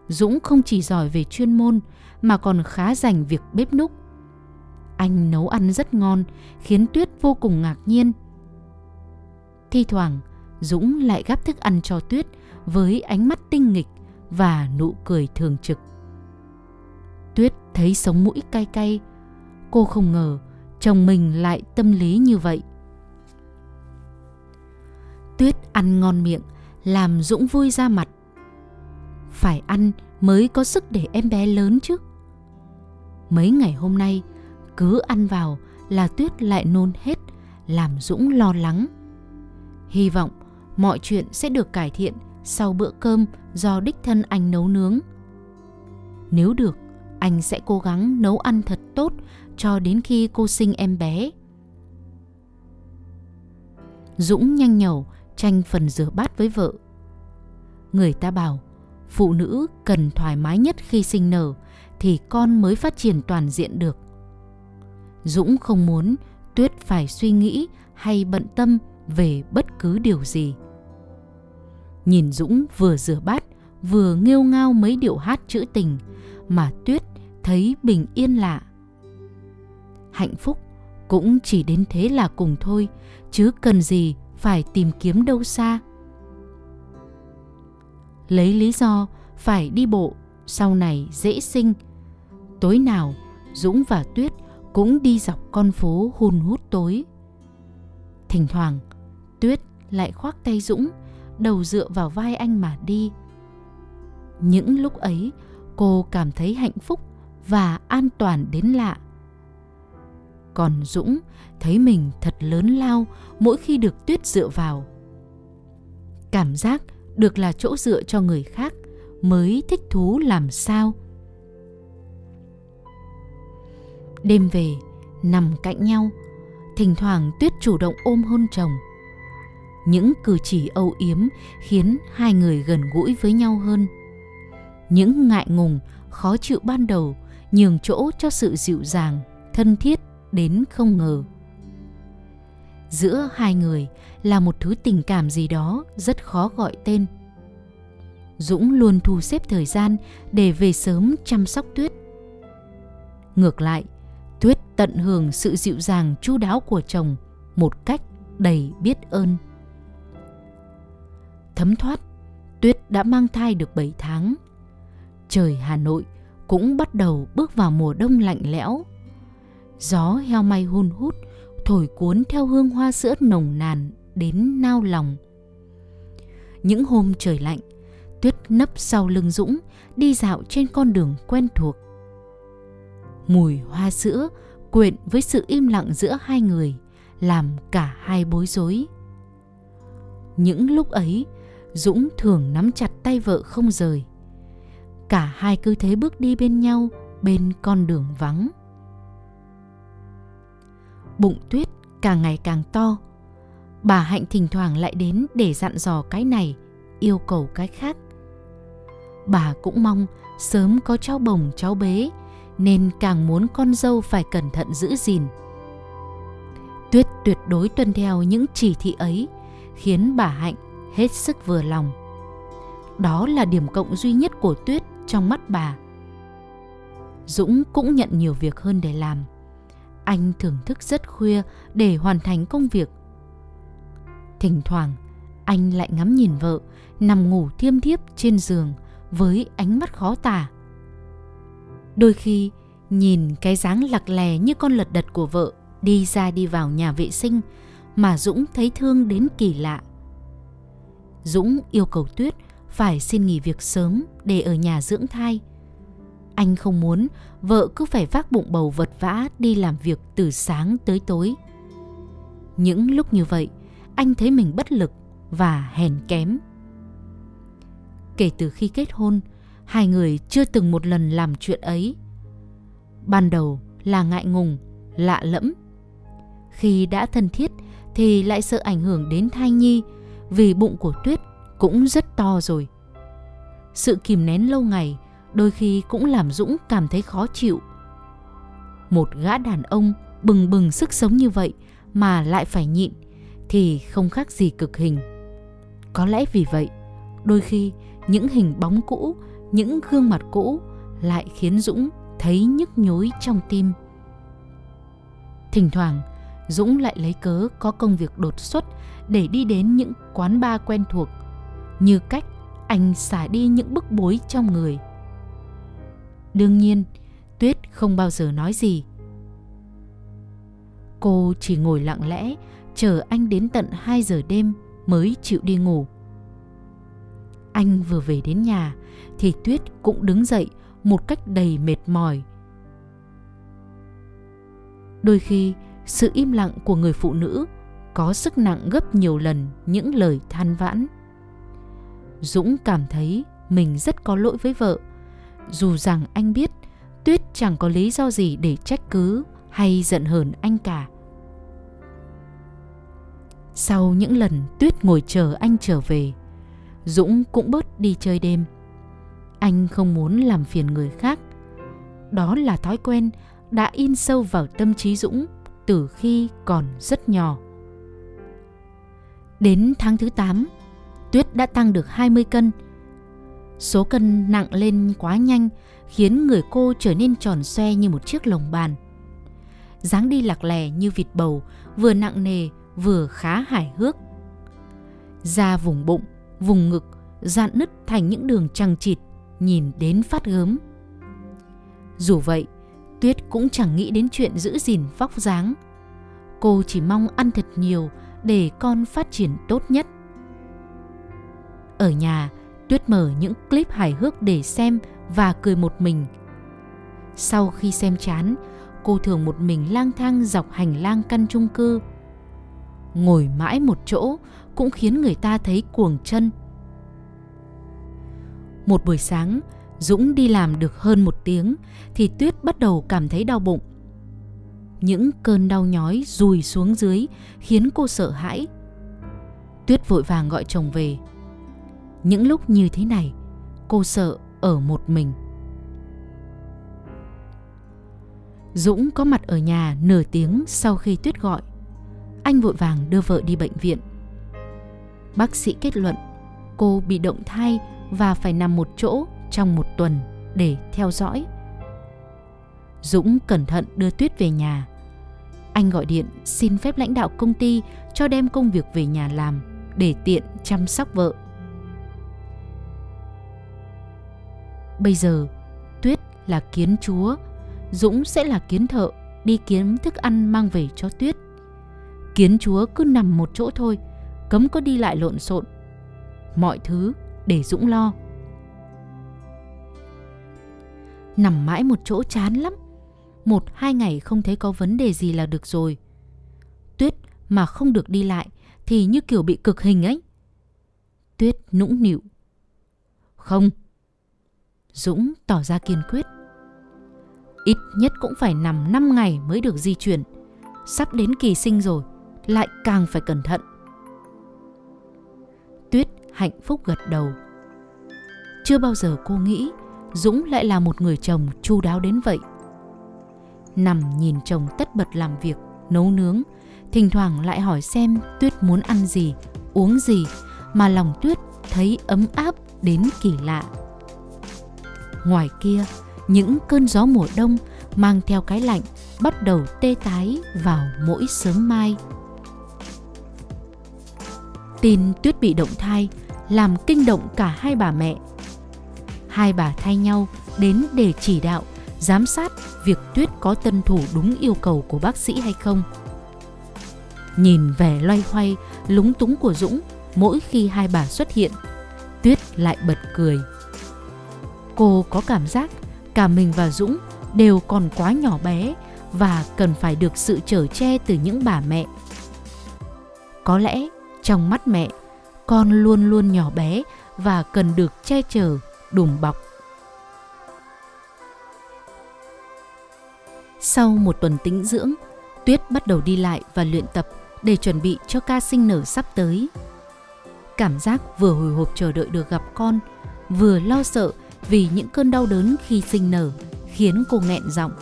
Dũng không chỉ giỏi về chuyên môn mà còn khá dành việc bếp núc. Anh nấu ăn rất ngon, khiến Tuyết vô cùng ngạc nhiên. Thi thoảng, Dũng lại gắp thức ăn cho Tuyết với ánh mắt tinh nghịch và nụ cười thường trực. Thấy sống mũi cay cay. Cô không ngờ chồng mình lại tâm lý như vậy. Tuyết ăn ngon miệng, làm Dũng vui ra mặt. Phải ăn mới có sức để em bé lớn chứ. Mấy ngày hôm nay, cứ ăn vào là Tuyết lại nôn hết, làm Dũng lo lắng. Hy vọng mọi chuyện sẽ được cải thiện sau bữa cơm do đích thân anh nấu nướng. Nếu được, anh sẽ cố gắng nấu ăn thật tốt cho đến khi cô sinh em bé. Dũng nhanh nhẩu tranh phần rửa bát với vợ. Người ta bảo, phụ nữ cần thoải mái nhất khi sinh nở thì con mới phát triển toàn diện được. Dũng không muốn Tuyết phải suy nghĩ hay bận tâm về bất cứ điều gì. Nhìn Dũng vừa rửa bát, vừa nghêu ngao mấy điệu hát trữ tình mà Tuyết thấy bình yên lạ. Hạnh phúc cũng chỉ đến thế là cùng thôi, chứ cần gì phải tìm kiếm đâu xa. Lấy lý do phải đi bộ, sau này dễ sinh. Tối nào, Dũng và Tuyết cũng đi dọc con phố hun hút tối. Thỉnh thoảng, Tuyết lại khoác tay Dũng, đầu dựa vào vai anh mà đi. Những lúc ấy, cô cảm thấy hạnh phúc và an toàn đến lạ. Còn Dũng thấy mình thật lớn lao mỗi khi được Tuyết dựa vào. Cảm giác được là chỗ dựa cho người khác mới thích thú làm sao. Đêm về, nằm cạnh nhau, thỉnh thoảng Tuyết chủ động ôm hôn chồng. Những cử chỉ âu yếm khiến hai người gần gũi với nhau hơn. Những ngại ngùng, khó chịu ban đầu nhường chỗ cho sự dịu dàng, thân thiết đến không ngờ. Giữa hai người là một thứ tình cảm gì đó rất khó gọi tên. Dũng luôn thu xếp thời gian để về sớm chăm sóc Tuyết. Ngược lại, Tuyết tận hưởng sự dịu dàng chu đáo của chồng một cách đầy biết ơn. Thấm thoát, Tuyết đã mang thai được 7 tháng. Trời Hà Nội cũng bắt đầu bước vào mùa đông lạnh lẽo. Gió heo may hun hút, thổi cuốn theo hương hoa sữa nồng nàn đến nao lòng. Những hôm trời lạnh, Tuyết nấp sau lưng Dũng, đi dạo trên con đường quen thuộc. Mùi hoa sữa quyện với sự im lặng giữa hai người, làm cả hai bối rối. Những lúc ấy, Dũng thường nắm chặt tay vợ không rời. Cả hai cứ thế bước đi bên nhau bên con đường vắng. Bụng tuyết càng ngày càng to. Bà Hạnh thỉnh thoảng lại đến để dặn dò cái này, yêu cầu cái khác. Bà cũng mong sớm có cháu bồng cháu bế nên càng muốn con dâu phải cẩn thận giữ gìn. Tuyết tuyệt đối tuân theo những chỉ thị ấy khiến bà Hạnh hết sức vừa lòng. Đó là điểm cộng duy nhất của Tuyết trong mắt bà. Dũng cũng nhận nhiều việc hơn để làm. Anh thưởng thức rất khuya để hoàn thành công việc. Thỉnh thoảng, anh lại ngắm nhìn vợ nằm ngủ thiêm thiếp trên giường với ánh mắt khó tả. Đôi khi, nhìn cái dáng lặc lè như con lật đật của vợ đi ra đi vào nhà vệ sinh mà Dũng thấy thương đến kỳ lạ. Dũng yêu cầu Tuyết phải xin nghỉ việc sớm để ở nhà dưỡng thai. Anh không muốn vợ cứ phải vác bụng bầu vật vã đi làm việc từ sáng tới tối. Những lúc như vậy, anh thấy mình bất lực và hèn kém. Kể từ khi kết hôn, hai người chưa từng một lần làm chuyện ấy. Ban đầu là ngại ngùng, lạ lẫm. Khi đã thân thiết thì lại sợ ảnh hưởng đến thai nhi vì bụng của Tuyết cũng rất to rồi. Sự kìm nén lâu ngày đôi khi cũng làm Dũng cảm thấy khó chịu. Một gã đàn ông bừng bừng sức sống như vậy mà lại phải nhịn thì không khác gì cực hình. Có lẽ vì vậy, đôi khi những hình bóng cũ, những gương mặt cũ lại khiến Dũng thấy nhức nhối trong tim. Thỉnh thoảng, Dũng lại lấy cớ có công việc đột xuất để đi đến những quán bar quen thuộc, như cách anh xả đi những bức bối trong người. Đương nhiên, Tuyết không bao giờ nói gì. Cô chỉ ngồi lặng lẽ chờ anh đến tận 2 giờ đêm mới chịu đi ngủ. Anh vừa về đến nhà thì Tuyết cũng đứng dậy một cách đầy mệt mỏi. Đôi khi, sự im lặng của người phụ nữ có sức nặng gấp nhiều lần những lời than vãn. Dũng cảm thấy mình rất có lỗi với vợ, dù rằng anh biết Tuyết chẳng có lý do gì để trách cứ hay giận hờn anh cả. Sau những lần Tuyết ngồi chờ anh trở về, Dũng cũng bớt đi chơi đêm. Anh không muốn làm phiền người khác. Đó là thói quen đã in sâu vào tâm trí Dũng từ khi còn rất nhỏ. Đến tháng thứ 8, Tuyết đã tăng được 20 cân. Số cân nặng lên quá nhanh khiến người cô trở nên tròn xoe như một chiếc lồng bàn. dáng đi lạc lè như vịt bầu, vừa nặng nề vừa khá hài hước. Da vùng bụng, vùng ngực dạn nứt thành những đường trăng chịt, nhìn đến phát gớm. Dù vậy, Tuyết cũng chẳng nghĩ đến chuyện giữ gìn vóc dáng. Cô chỉ mong ăn thật nhiều để con phát triển tốt nhất. Ở nhà, Tuyết mở những clip hài hước để xem và cười một mình. Sau khi xem chán, cô thường một mình lang thang dọc hành lang căn chung cư. Ngồi mãi một chỗ cũng khiến người ta thấy cuồng chân. Một buổi sáng, Dũng đi làm được hơn một tiếng thì Tuyết bắt đầu cảm thấy đau bụng. Những cơn đau nhói rùi xuống dưới khiến cô sợ hãi. Tuyết vội vàng gọi chồng về. Những lúc như thế này, cô sợ ở một mình. Dũng có mặt ở nhà nửa tiếng sau khi Tuyết gọi. Anh vội vàng đưa vợ đi bệnh viện. Bác sĩ kết luận cô bị động thai và phải nằm một chỗ trong một tuần để theo dõi. Dũng cẩn thận đưa Tuyết về nhà. Anh gọi điện xin phép lãnh đạo công ty cho đem công việc về nhà làm để tiện chăm sóc vợ. Bây giờ, Tuyết là kiến chúa, Dũng sẽ là kiến thợ đi kiếm thức ăn mang về cho Tuyết. Kiến chúa cứ nằm một chỗ thôi, cấm có đi lại lộn xộn. Mọi thứ để Dũng lo. Nằm mãi một chỗ chán lắm. Một hai ngày không thấy có vấn đề gì là được rồi. Tuyết mà không được đi lại thì như kiểu bị cực hình ấy. Tuyết nũng nịu. Không, Dũng tỏ ra kiên quyết. Ít nhất cũng phải nằm 5 ngày mới được di chuyển. Sắp đến kỳ sinh rồi, lại càng phải cẩn thận. Tuyết hạnh phúc gật đầu. Chưa bao giờ cô nghĩ Dũng lại là một người chồng chu đáo đến vậy. Nằm nhìn chồng tất bật làm việc, nấu nướng, thỉnh thoảng lại hỏi xem Tuyết muốn ăn gì, uống gì mà lòng Tuyết thấy ấm áp đến kỳ lạ. Ngoài kia, những cơn gió mùa đông mang theo cái lạnh bắt đầu tê tái vào mỗi sớm mai. Tin Tuyết bị động thai làm kinh động cả hai bà mẹ. Hai bà thay nhau đến để chỉ đạo, giám sát việc Tuyết có tuân thủ đúng yêu cầu của bác sĩ hay không. Nhìn vẻ loay hoay, lúng túng của Dũng mỗi khi hai bà xuất hiện, Tuyết lại bật cười cô có cảm giác cả mình và Dũng đều còn quá nhỏ bé và cần phải được sự chở che từ những bà mẹ. Có lẽ trong mắt mẹ, con luôn luôn nhỏ bé và cần được che chở, đùm bọc. Sau một tuần tĩnh dưỡng, Tuyết bắt đầu đi lại và luyện tập để chuẩn bị cho ca sinh nở sắp tới. Cảm giác vừa hồi hộp chờ đợi được gặp con, vừa lo sợ vì những cơn đau đớn khi sinh nở khiến cô nghẹn giọng.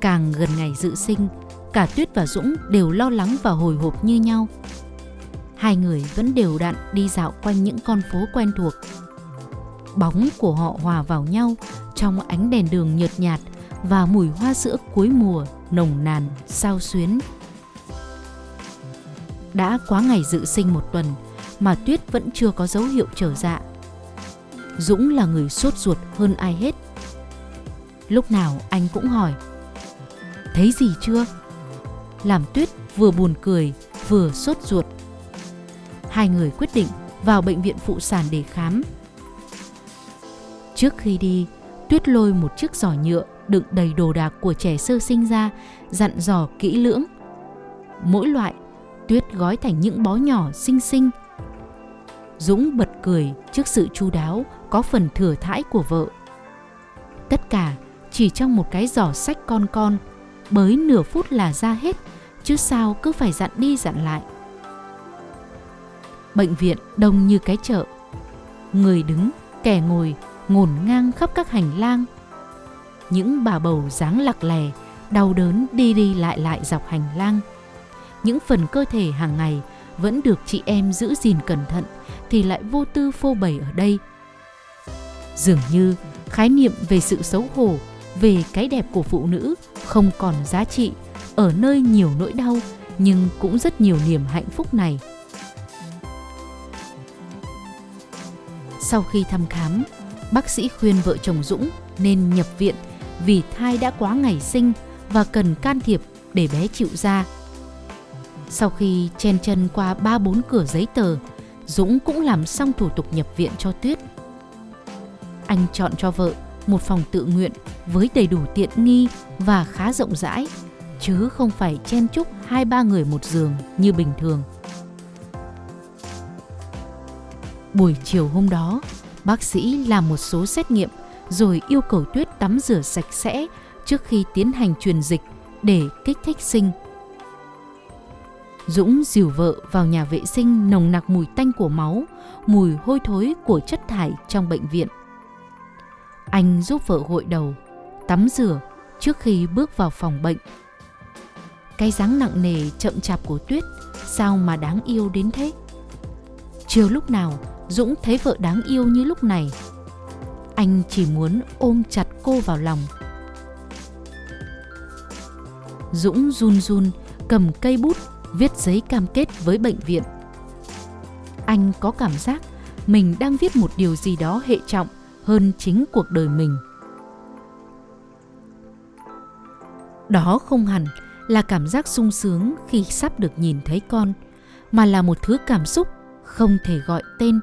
Càng gần ngày dự sinh, cả Tuyết và Dũng đều lo lắng và hồi hộp như nhau. Hai người vẫn đều đặn đi dạo quanh những con phố quen thuộc. Bóng của họ hòa vào nhau trong ánh đèn đường nhợt nhạt và mùi hoa sữa cuối mùa nồng nàn sao xuyến. Đã quá ngày dự sinh một tuần mà Tuyết vẫn chưa có dấu hiệu trở dạ. Dũng là người sốt ruột hơn ai hết. Lúc nào anh cũng hỏi Thấy gì chưa? Làm Tuyết vừa buồn cười vừa sốt ruột. Hai người quyết định vào bệnh viện phụ sản để khám. Trước khi đi, Tuyết lôi một chiếc giỏ nhựa đựng đầy đồ đạc của trẻ sơ sinh ra, dặn dò kỹ lưỡng. mỗi loại Tuyết gói thành những bó nhỏ xinh xinh. Dũng bật cười trước sự chu đáo có phần thừa thãi của vợ. Tất cả chỉ trong một cái giỏ sách con con, bới nửa phút là ra hết, chứ sao cứ phải dặn đi dặn lại. Bệnh viện đông như cái chợ. Người đứng, kẻ ngồi, ngổn ngang khắp các hành lang. Những bà bầu dáng lặc lè, đau đớn đi đi lại lại dọc hành lang. Những phần cơ thể hàng ngày vẫn được chị em giữ gìn cẩn thận thì lại vô tư phô bày ở đây. Dường như khái niệm về sự xấu hổ, về cái đẹp của phụ nữ không còn giá trị ở nơi nhiều nỗi đau nhưng cũng rất nhiều niềm hạnh phúc này. Sau khi thăm khám, bác sĩ khuyên vợ chồng Dũng nên nhập viện vì thai đã quá ngày sinh và cần can thiệp để bé chịu ra. Sau khi chen chân qua ba bốn cửa giấy tờ, Dũng cũng làm xong thủ tục nhập viện cho Tuyết. Anh chọn cho vợ một phòng tự nguyện với đầy đủ tiện nghi và khá rộng rãi, chứ không phải chen chúc hai ba người một giường như bình thường. Buổi chiều hôm đó, bác sĩ làm một số xét nghiệm rồi yêu cầu Tuyết tắm rửa sạch sẽ trước khi tiến hành truyền dịch để kích thích sinh. Dũng dìu vợ vào nhà vệ sinh nồng nặc mùi tanh của máu, mùi hôi thối của chất thải trong bệnh viện. Anh giúp vợ gội đầu, tắm rửa trước khi bước vào phòng bệnh. Cái dáng nặng nề chậm chạp của Tuyết sao mà đáng yêu đến thế? Chưa lúc nào Dũng thấy vợ đáng yêu như lúc này. Anh chỉ muốn ôm chặt cô vào lòng. Dũng run run cầm cây bút viết giấy cam kết với bệnh viện. Anh có cảm giác mình đang viết một điều gì đó hệ trọng hơn chính cuộc đời mình. Đó không hẳn là cảm giác sung sướng khi sắp được nhìn thấy con, mà là một thứ cảm xúc không thể gọi tên.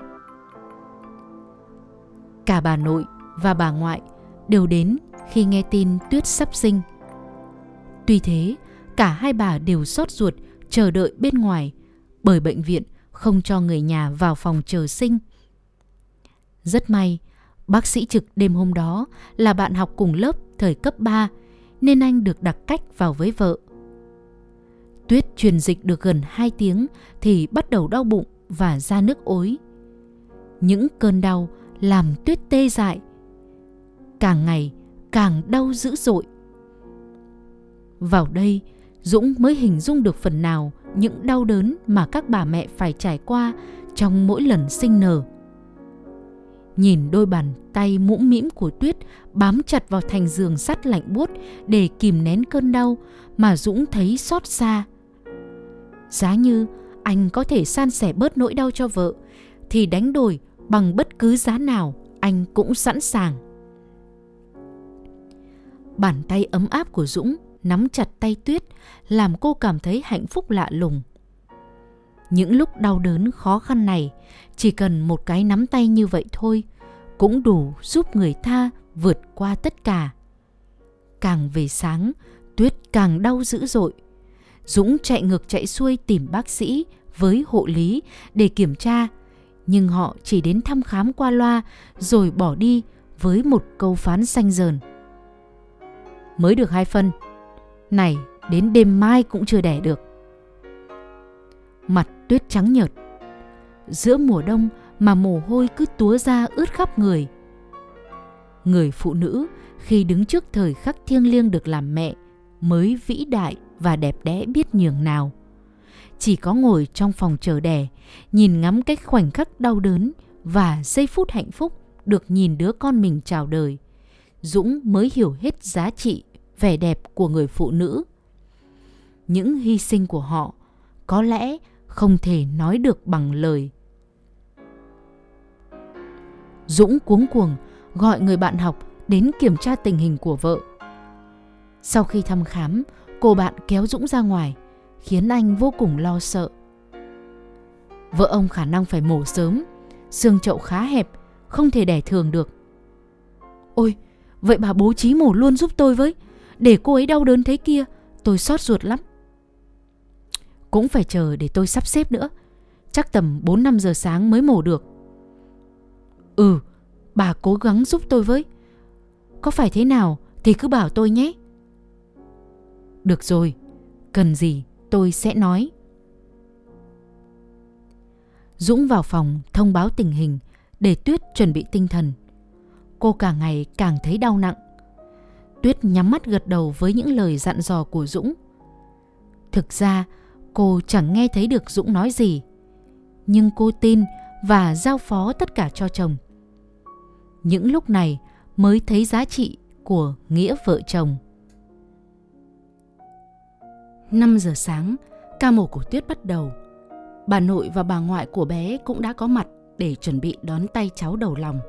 Cả bà nội và bà ngoại đều đến khi nghe tin Tuyết sắp sinh. Tuy thế, cả hai bà đều xót ruột chờ đợi bên ngoài bởi bệnh viện không cho người nhà vào phòng chờ sinh. Rất may, bác sĩ trực đêm hôm đó là bạn học cùng lớp thời cấp 3 nên anh được đặt cách vào với vợ. Tuyết truyền dịch được gần 2 tiếng thì bắt đầu đau bụng và ra nước ối. Những cơn đau làm Tuyết tê dại. Càng ngày càng đau dữ dội. Vào đây, Dũng mới hình dung được phần nào những đau đớn mà các bà mẹ phải trải qua trong mỗi lần sinh nở. Nhìn đôi bàn tay mũm mĩm của Tuyết bám chặt vào thành giường sắt lạnh buốt để kìm nén cơn đau mà Dũng thấy xót xa. Giá như anh có thể san sẻ bớt nỗi đau cho vợ, thì đánh đổi bằng bất cứ giá nào anh cũng sẵn sàng. Bàn tay ấm áp của Dũng nắm chặt tay Tuyết, làm cô cảm thấy hạnh phúc lạ lùng. Những lúc đau đớn khó khăn này, chỉ cần một cái nắm tay như vậy thôi cũng đủ giúp người tha vượt qua tất cả. Càng về sáng, Tuyết càng đau dữ dội. Dũng chạy ngược chạy xuôi tìm bác sĩ với hộ lý để kiểm tra, nhưng họ chỉ đến thăm khám qua loa rồi bỏ đi với một câu phán xanh dờn. Mới được hai phân, này đến đêm mai cũng chưa đẻ được. Mặt tuyết trắng nhợt. Giữa mùa đông mà mồ hôi cứ túa ra ướt khắp người. Người phụ nữ khi đứng trước thời khắc thiêng liêng được làm mẹ mới vĩ đại và đẹp đẽ biết nhường nào. Chỉ có ngồi trong phòng chờ đẻ, nhìn ngắm cái khoảnh khắc đau đớn và giây phút hạnh phúc được nhìn đứa con mình chào đời, Dũng mới hiểu hết giá trị vẻ đẹp của người phụ nữ. Những hy sinh của họ có lẽ không thể nói được bằng lời. Dũng cuống cuồng gọi người bạn học đến kiểm tra tình hình của vợ. Sau khi thăm khám, cô bạn kéo Dũng ra ngoài, khiến anh vô cùng lo sợ. Vợ ông khả năng phải mổ sớm, xương chậu khá hẹp, không thể đẻ thường được. Ôi, vậy bà bố trí mổ luôn giúp tôi với, để cô ấy đau đớn thế kia, tôi xót ruột lắm. Cũng phải chờ để tôi sắp xếp nữa. Chắc tầm 4-5 giờ sáng mới mổ được. Ừ, bà cố gắng giúp tôi với. Có phải thế nào thì cứ bảo tôi nhé. Được rồi, cần gì tôi sẽ nói. Dũng vào phòng thông báo tình hình để Tuyết chuẩn bị tinh thần. Cô càng ngày càng thấy đau nặng. Tuyết nhắm mắt gật đầu với những lời dặn dò của Dũng. Thực ra, cô chẳng nghe thấy được Dũng nói gì. Nhưng cô tin và giao phó tất cả cho chồng. Những lúc này mới thấy giá trị của nghĩa vợ chồng. 5 giờ sáng, ca mổ của Tuyết bắt đầu. Bà nội và bà ngoại của bé cũng đã có mặt để chuẩn bị đón tay cháu đầu lòng.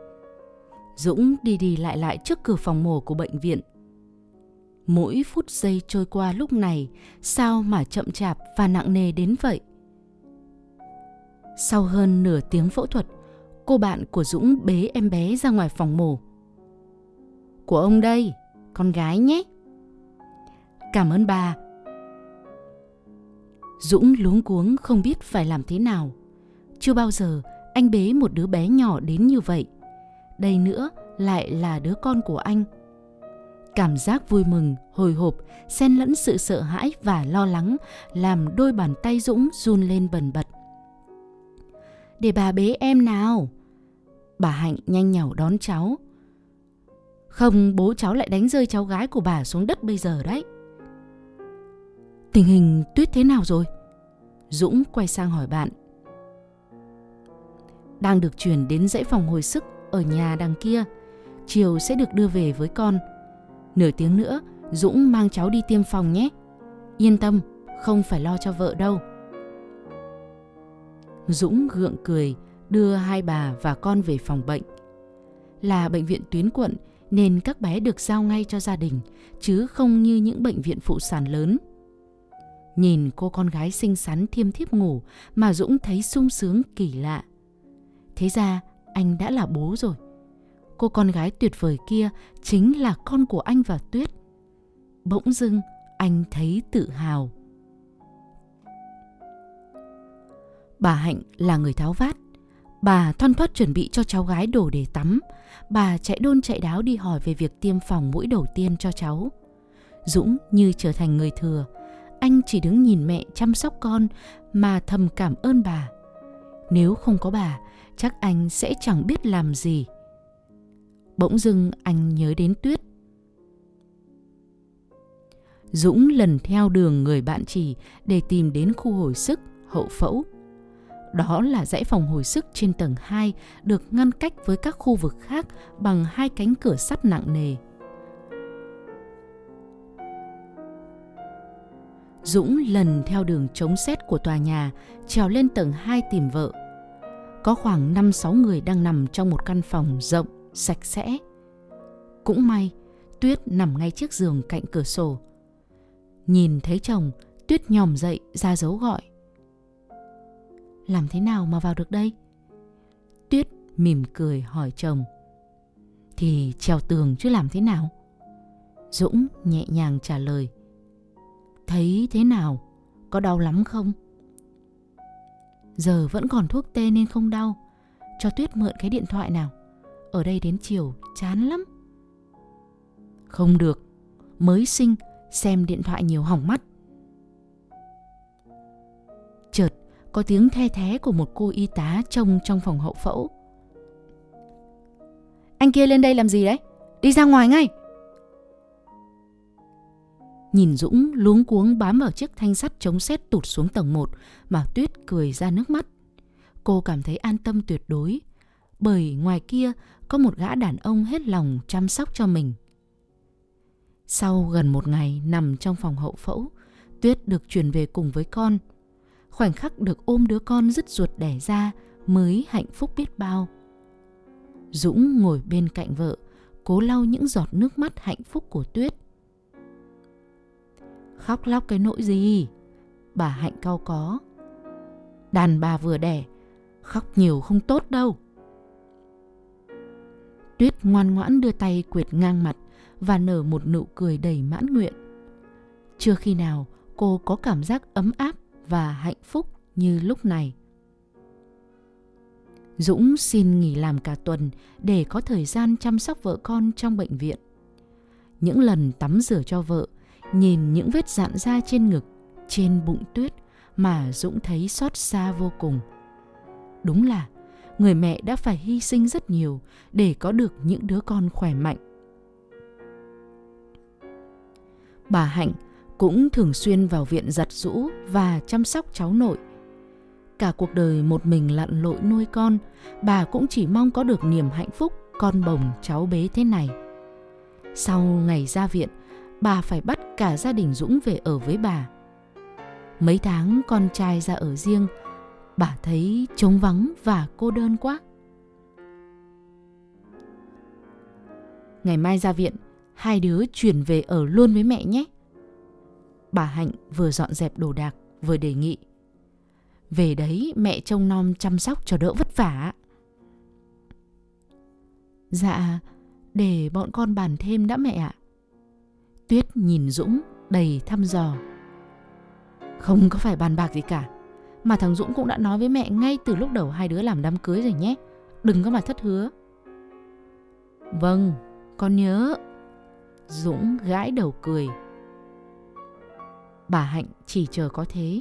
Dũng đi đi lại lại trước cửa phòng mổ của bệnh viện. Mỗi phút giây trôi qua lúc này sao mà chậm chạp và nặng nề đến vậy? Sau hơn nửa tiếng phẫu thuật, cô bạn của Dũng bế em bé ra ngoài phòng mổ. Của ông đây, con gái nhé. Cảm ơn bà. Dũng luống cuống không biết phải làm thế nào. Chưa bao giờ anh bế một đứa bé nhỏ đến như vậy. Đây nữa lại là đứa con của anh. Cảm giác vui mừng, hồi hộp, xen lẫn sự sợ hãi và lo lắng làm đôi bàn tay Dũng run lên bần bật. Để bà bế em nào. Bà Hạnh nhanh nhảu đón cháu. Không, bố cháu lại đánh rơi cháu gái của bà xuống đất bây giờ đấy. Tình hình Tuyết thế nào rồi? Dũng quay sang hỏi bạn. Đang được chuyển đến dãy phòng hồi sức ở nhà đằng kia. Chiều sẽ được đưa về với con. Nửa tiếng nữa, Dũng mang cháu đi tiêm phòng nhé. Yên tâm, không phải lo cho vợ đâu. Dũng gượng cười, đưa hai bà và con về phòng bệnh. Là bệnh viện tuyến quận nên các bé được giao ngay cho gia đình, chứ không như những bệnh viện phụ sản lớn. Nhìn cô con gái xinh xắn thiêm thiếp ngủ mà Dũng thấy sung sướng kỳ lạ. Thế ra anh đã là bố rồi. Cô con gái tuyệt vời kia chính là con của anh và Tuyết. Bỗng dưng anh thấy tự hào. Bà Hạnh là người tháo vát. Bà thoăn thoắt chuẩn bị cho cháu gái đồ để tắm. Bà chạy đôn chạy đáo đi hỏi về việc tiêm phòng mũi đầu tiên cho cháu. Dũng như trở thành người thừa. Anh chỉ đứng nhìn mẹ chăm sóc con mà thầm cảm ơn bà. Nếu không có bà, chắc anh sẽ chẳng biết làm gì. Bỗng dưng anh nhớ đến Tuyết. Dũng lần theo đường người bạn chỉ để tìm đến khu hồi sức, hậu phẫu. Đó là dãy phòng hồi sức trên tầng 2 được ngăn cách với các khu vực khác bằng hai cánh cửa sắt nặng nề. Dũng lần theo đường chống xét của tòa nhà, trèo lên tầng 2 tìm vợ. Có khoảng 5-6 người đang nằm trong một căn phòng rộng, sạch sẽ. Cũng may, Tuyết nằm ngay chiếc giường cạnh cửa sổ. Nhìn thấy chồng, Tuyết nhòm dậy ra dấu gọi. Làm thế nào mà vào được đây? Tuyết mỉm cười hỏi chồng. Thì trèo tường chứ làm thế nào? Dũng nhẹ nhàng trả lời. Thấy thế nào? Có đau lắm không? Giờ vẫn còn thuốc tê nên không đau. Cho Tuyết mượn cái điện thoại nào. Ở đây đến chiều chán lắm. Không được. Mới sinh xem điện thoại nhiều hỏng mắt. Chợt có tiếng the thé của một cô y tá trông trong phòng hậu phẫu. Anh kia lên đây làm gì đấy? Đi ra ngoài ngay! Nhìn Dũng luống cuống bám vào chiếc thanh sắt chống xét tụt xuống tầng 1 mà Tuyết cười ra nước mắt. Cô cảm thấy an tâm tuyệt đối, bởi ngoài kia có một gã đàn ông hết lòng chăm sóc cho mình. Sau gần một ngày nằm trong phòng hậu phẫu, Tuyết được chuyển về cùng với con. Khoảnh khắc được ôm đứa con dứt ruột đẻ ra mới hạnh phúc biết bao. Dũng ngồi bên cạnh vợ, cố lau những giọt nước mắt hạnh phúc của Tuyết. Khóc lóc cái nỗi gì? Bà Hạnh cao có. Đàn bà vừa đẻ, khóc nhiều không tốt đâu. Tuyết ngoan ngoãn đưa tay quệt ngang mặt và nở một nụ cười đầy mãn nguyện. Chưa khi nào cô có cảm giác ấm áp và hạnh phúc như lúc này. Dũng xin nghỉ làm cả tuần để có thời gian chăm sóc vợ con trong bệnh viện. Những lần tắm rửa cho vợ, nhìn những vết dạn da trên ngực, trên bụng tuyết mà Dũng thấy xót xa vô cùng. Đúng là người mẹ đã phải hy sinh rất nhiều để có được những đứa con khỏe mạnh. Bà Hạnh cũng thường xuyên vào viện giặt rũ và chăm sóc cháu nội. Cả cuộc đời một mình lặn lội nuôi con, bà cũng chỉ mong có được niềm hạnh phúc con bồng cháu bế thế này. Sau ngày ra viện, bà phải bắt cả gia đình Dũng về ở với bà. Mấy tháng con trai ra ở riêng, bà thấy trống vắng và cô đơn quá. Ngày mai ra viện, hai đứa chuyển về ở luôn với mẹ nhé. Bà Hạnh vừa dọn dẹp đồ đạc, vừa đề nghị. Về đấy mẹ trông nom chăm sóc cho đỡ vất vả. Dạ, để bọn con bàn thêm đã mẹ ạ. Tuyết nhìn Dũng đầy thăm dò. Không có phải bàn bạc gì cả. Mà thằng Dũng cũng đã nói với mẹ ngay từ lúc đầu hai đứa làm đám cưới rồi nhé. Đừng có mà thất hứa. Vâng, con nhớ. Dũng gãi đầu cười. Bà Hạnh chỉ chờ có thế.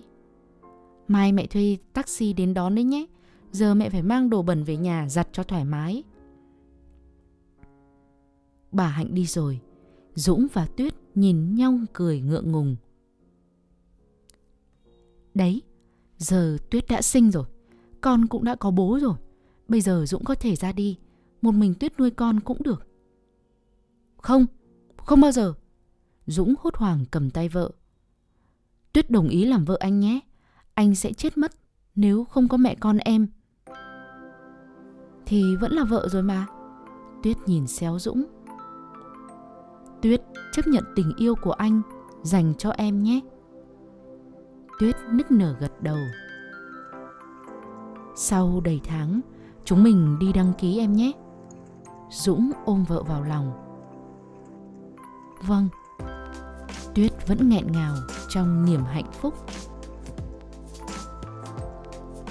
Mai mẹ thuê taxi đến đón đấy nhé. Giờ mẹ phải mang đồ bẩn về nhà giặt cho thoải mái. Bà Hạnh đi rồi. Dũng và Tuyết nhìn nhau cười ngượng ngùng. Đấy, giờ Tuyết đã sinh rồi. Con cũng đã có bố rồi. Bây giờ Dũng có thể ra đi. Một mình Tuyết nuôi con cũng được. Không, không bao giờ. Dũng hốt hoảng cầm tay vợ. Tuyết đồng ý làm vợ anh nhé. Anh sẽ chết mất nếu không có mẹ con em. Thì vẫn là vợ rồi mà. Tuyết nhìn xéo Dũng. Tuyết chấp nhận tình yêu của anh dành cho em nhé. Tuyết nức nở gật đầu. Sau đầy tháng, chúng mình đi đăng ký em nhé. Dũng ôm vợ vào lòng. Vâng. Tuyết vẫn nghẹn ngào trong niềm hạnh phúc.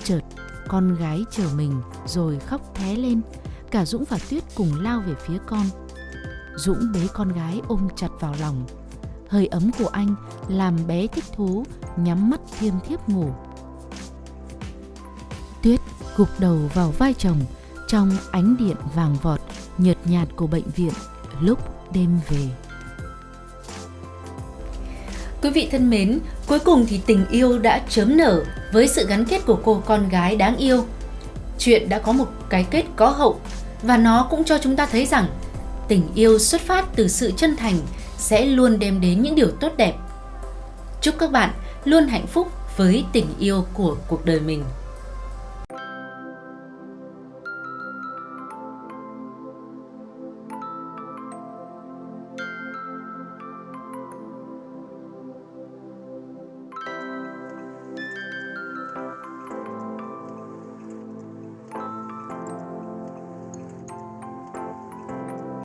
Chợt, con gái chờ mình rồi khóc thé lên. Cả Dũng và Tuyết cùng lao về phía con. Dũng bế con gái ôm chặt vào lòng. Hơi ấm của anh làm bé thích thú, nhắm mắt thiêm thiếp ngủ. Tuyết gục đầu vào vai chồng trong ánh điện vàng vọt nhợt nhạt của bệnh viện lúc đêm về. Quý vị thân mến, cuối cùng thì tình yêu đã chớm nở với sự gắn kết của cô con gái đáng yêu. Chuyện đã có một cái kết có hậu và nó cũng cho chúng ta thấy rằng tình yêu xuất phát từ sự chân thành sẽ luôn đem đến những điều tốt đẹp. Chúc các bạn luôn hạnh phúc với tình yêu của cuộc đời mình.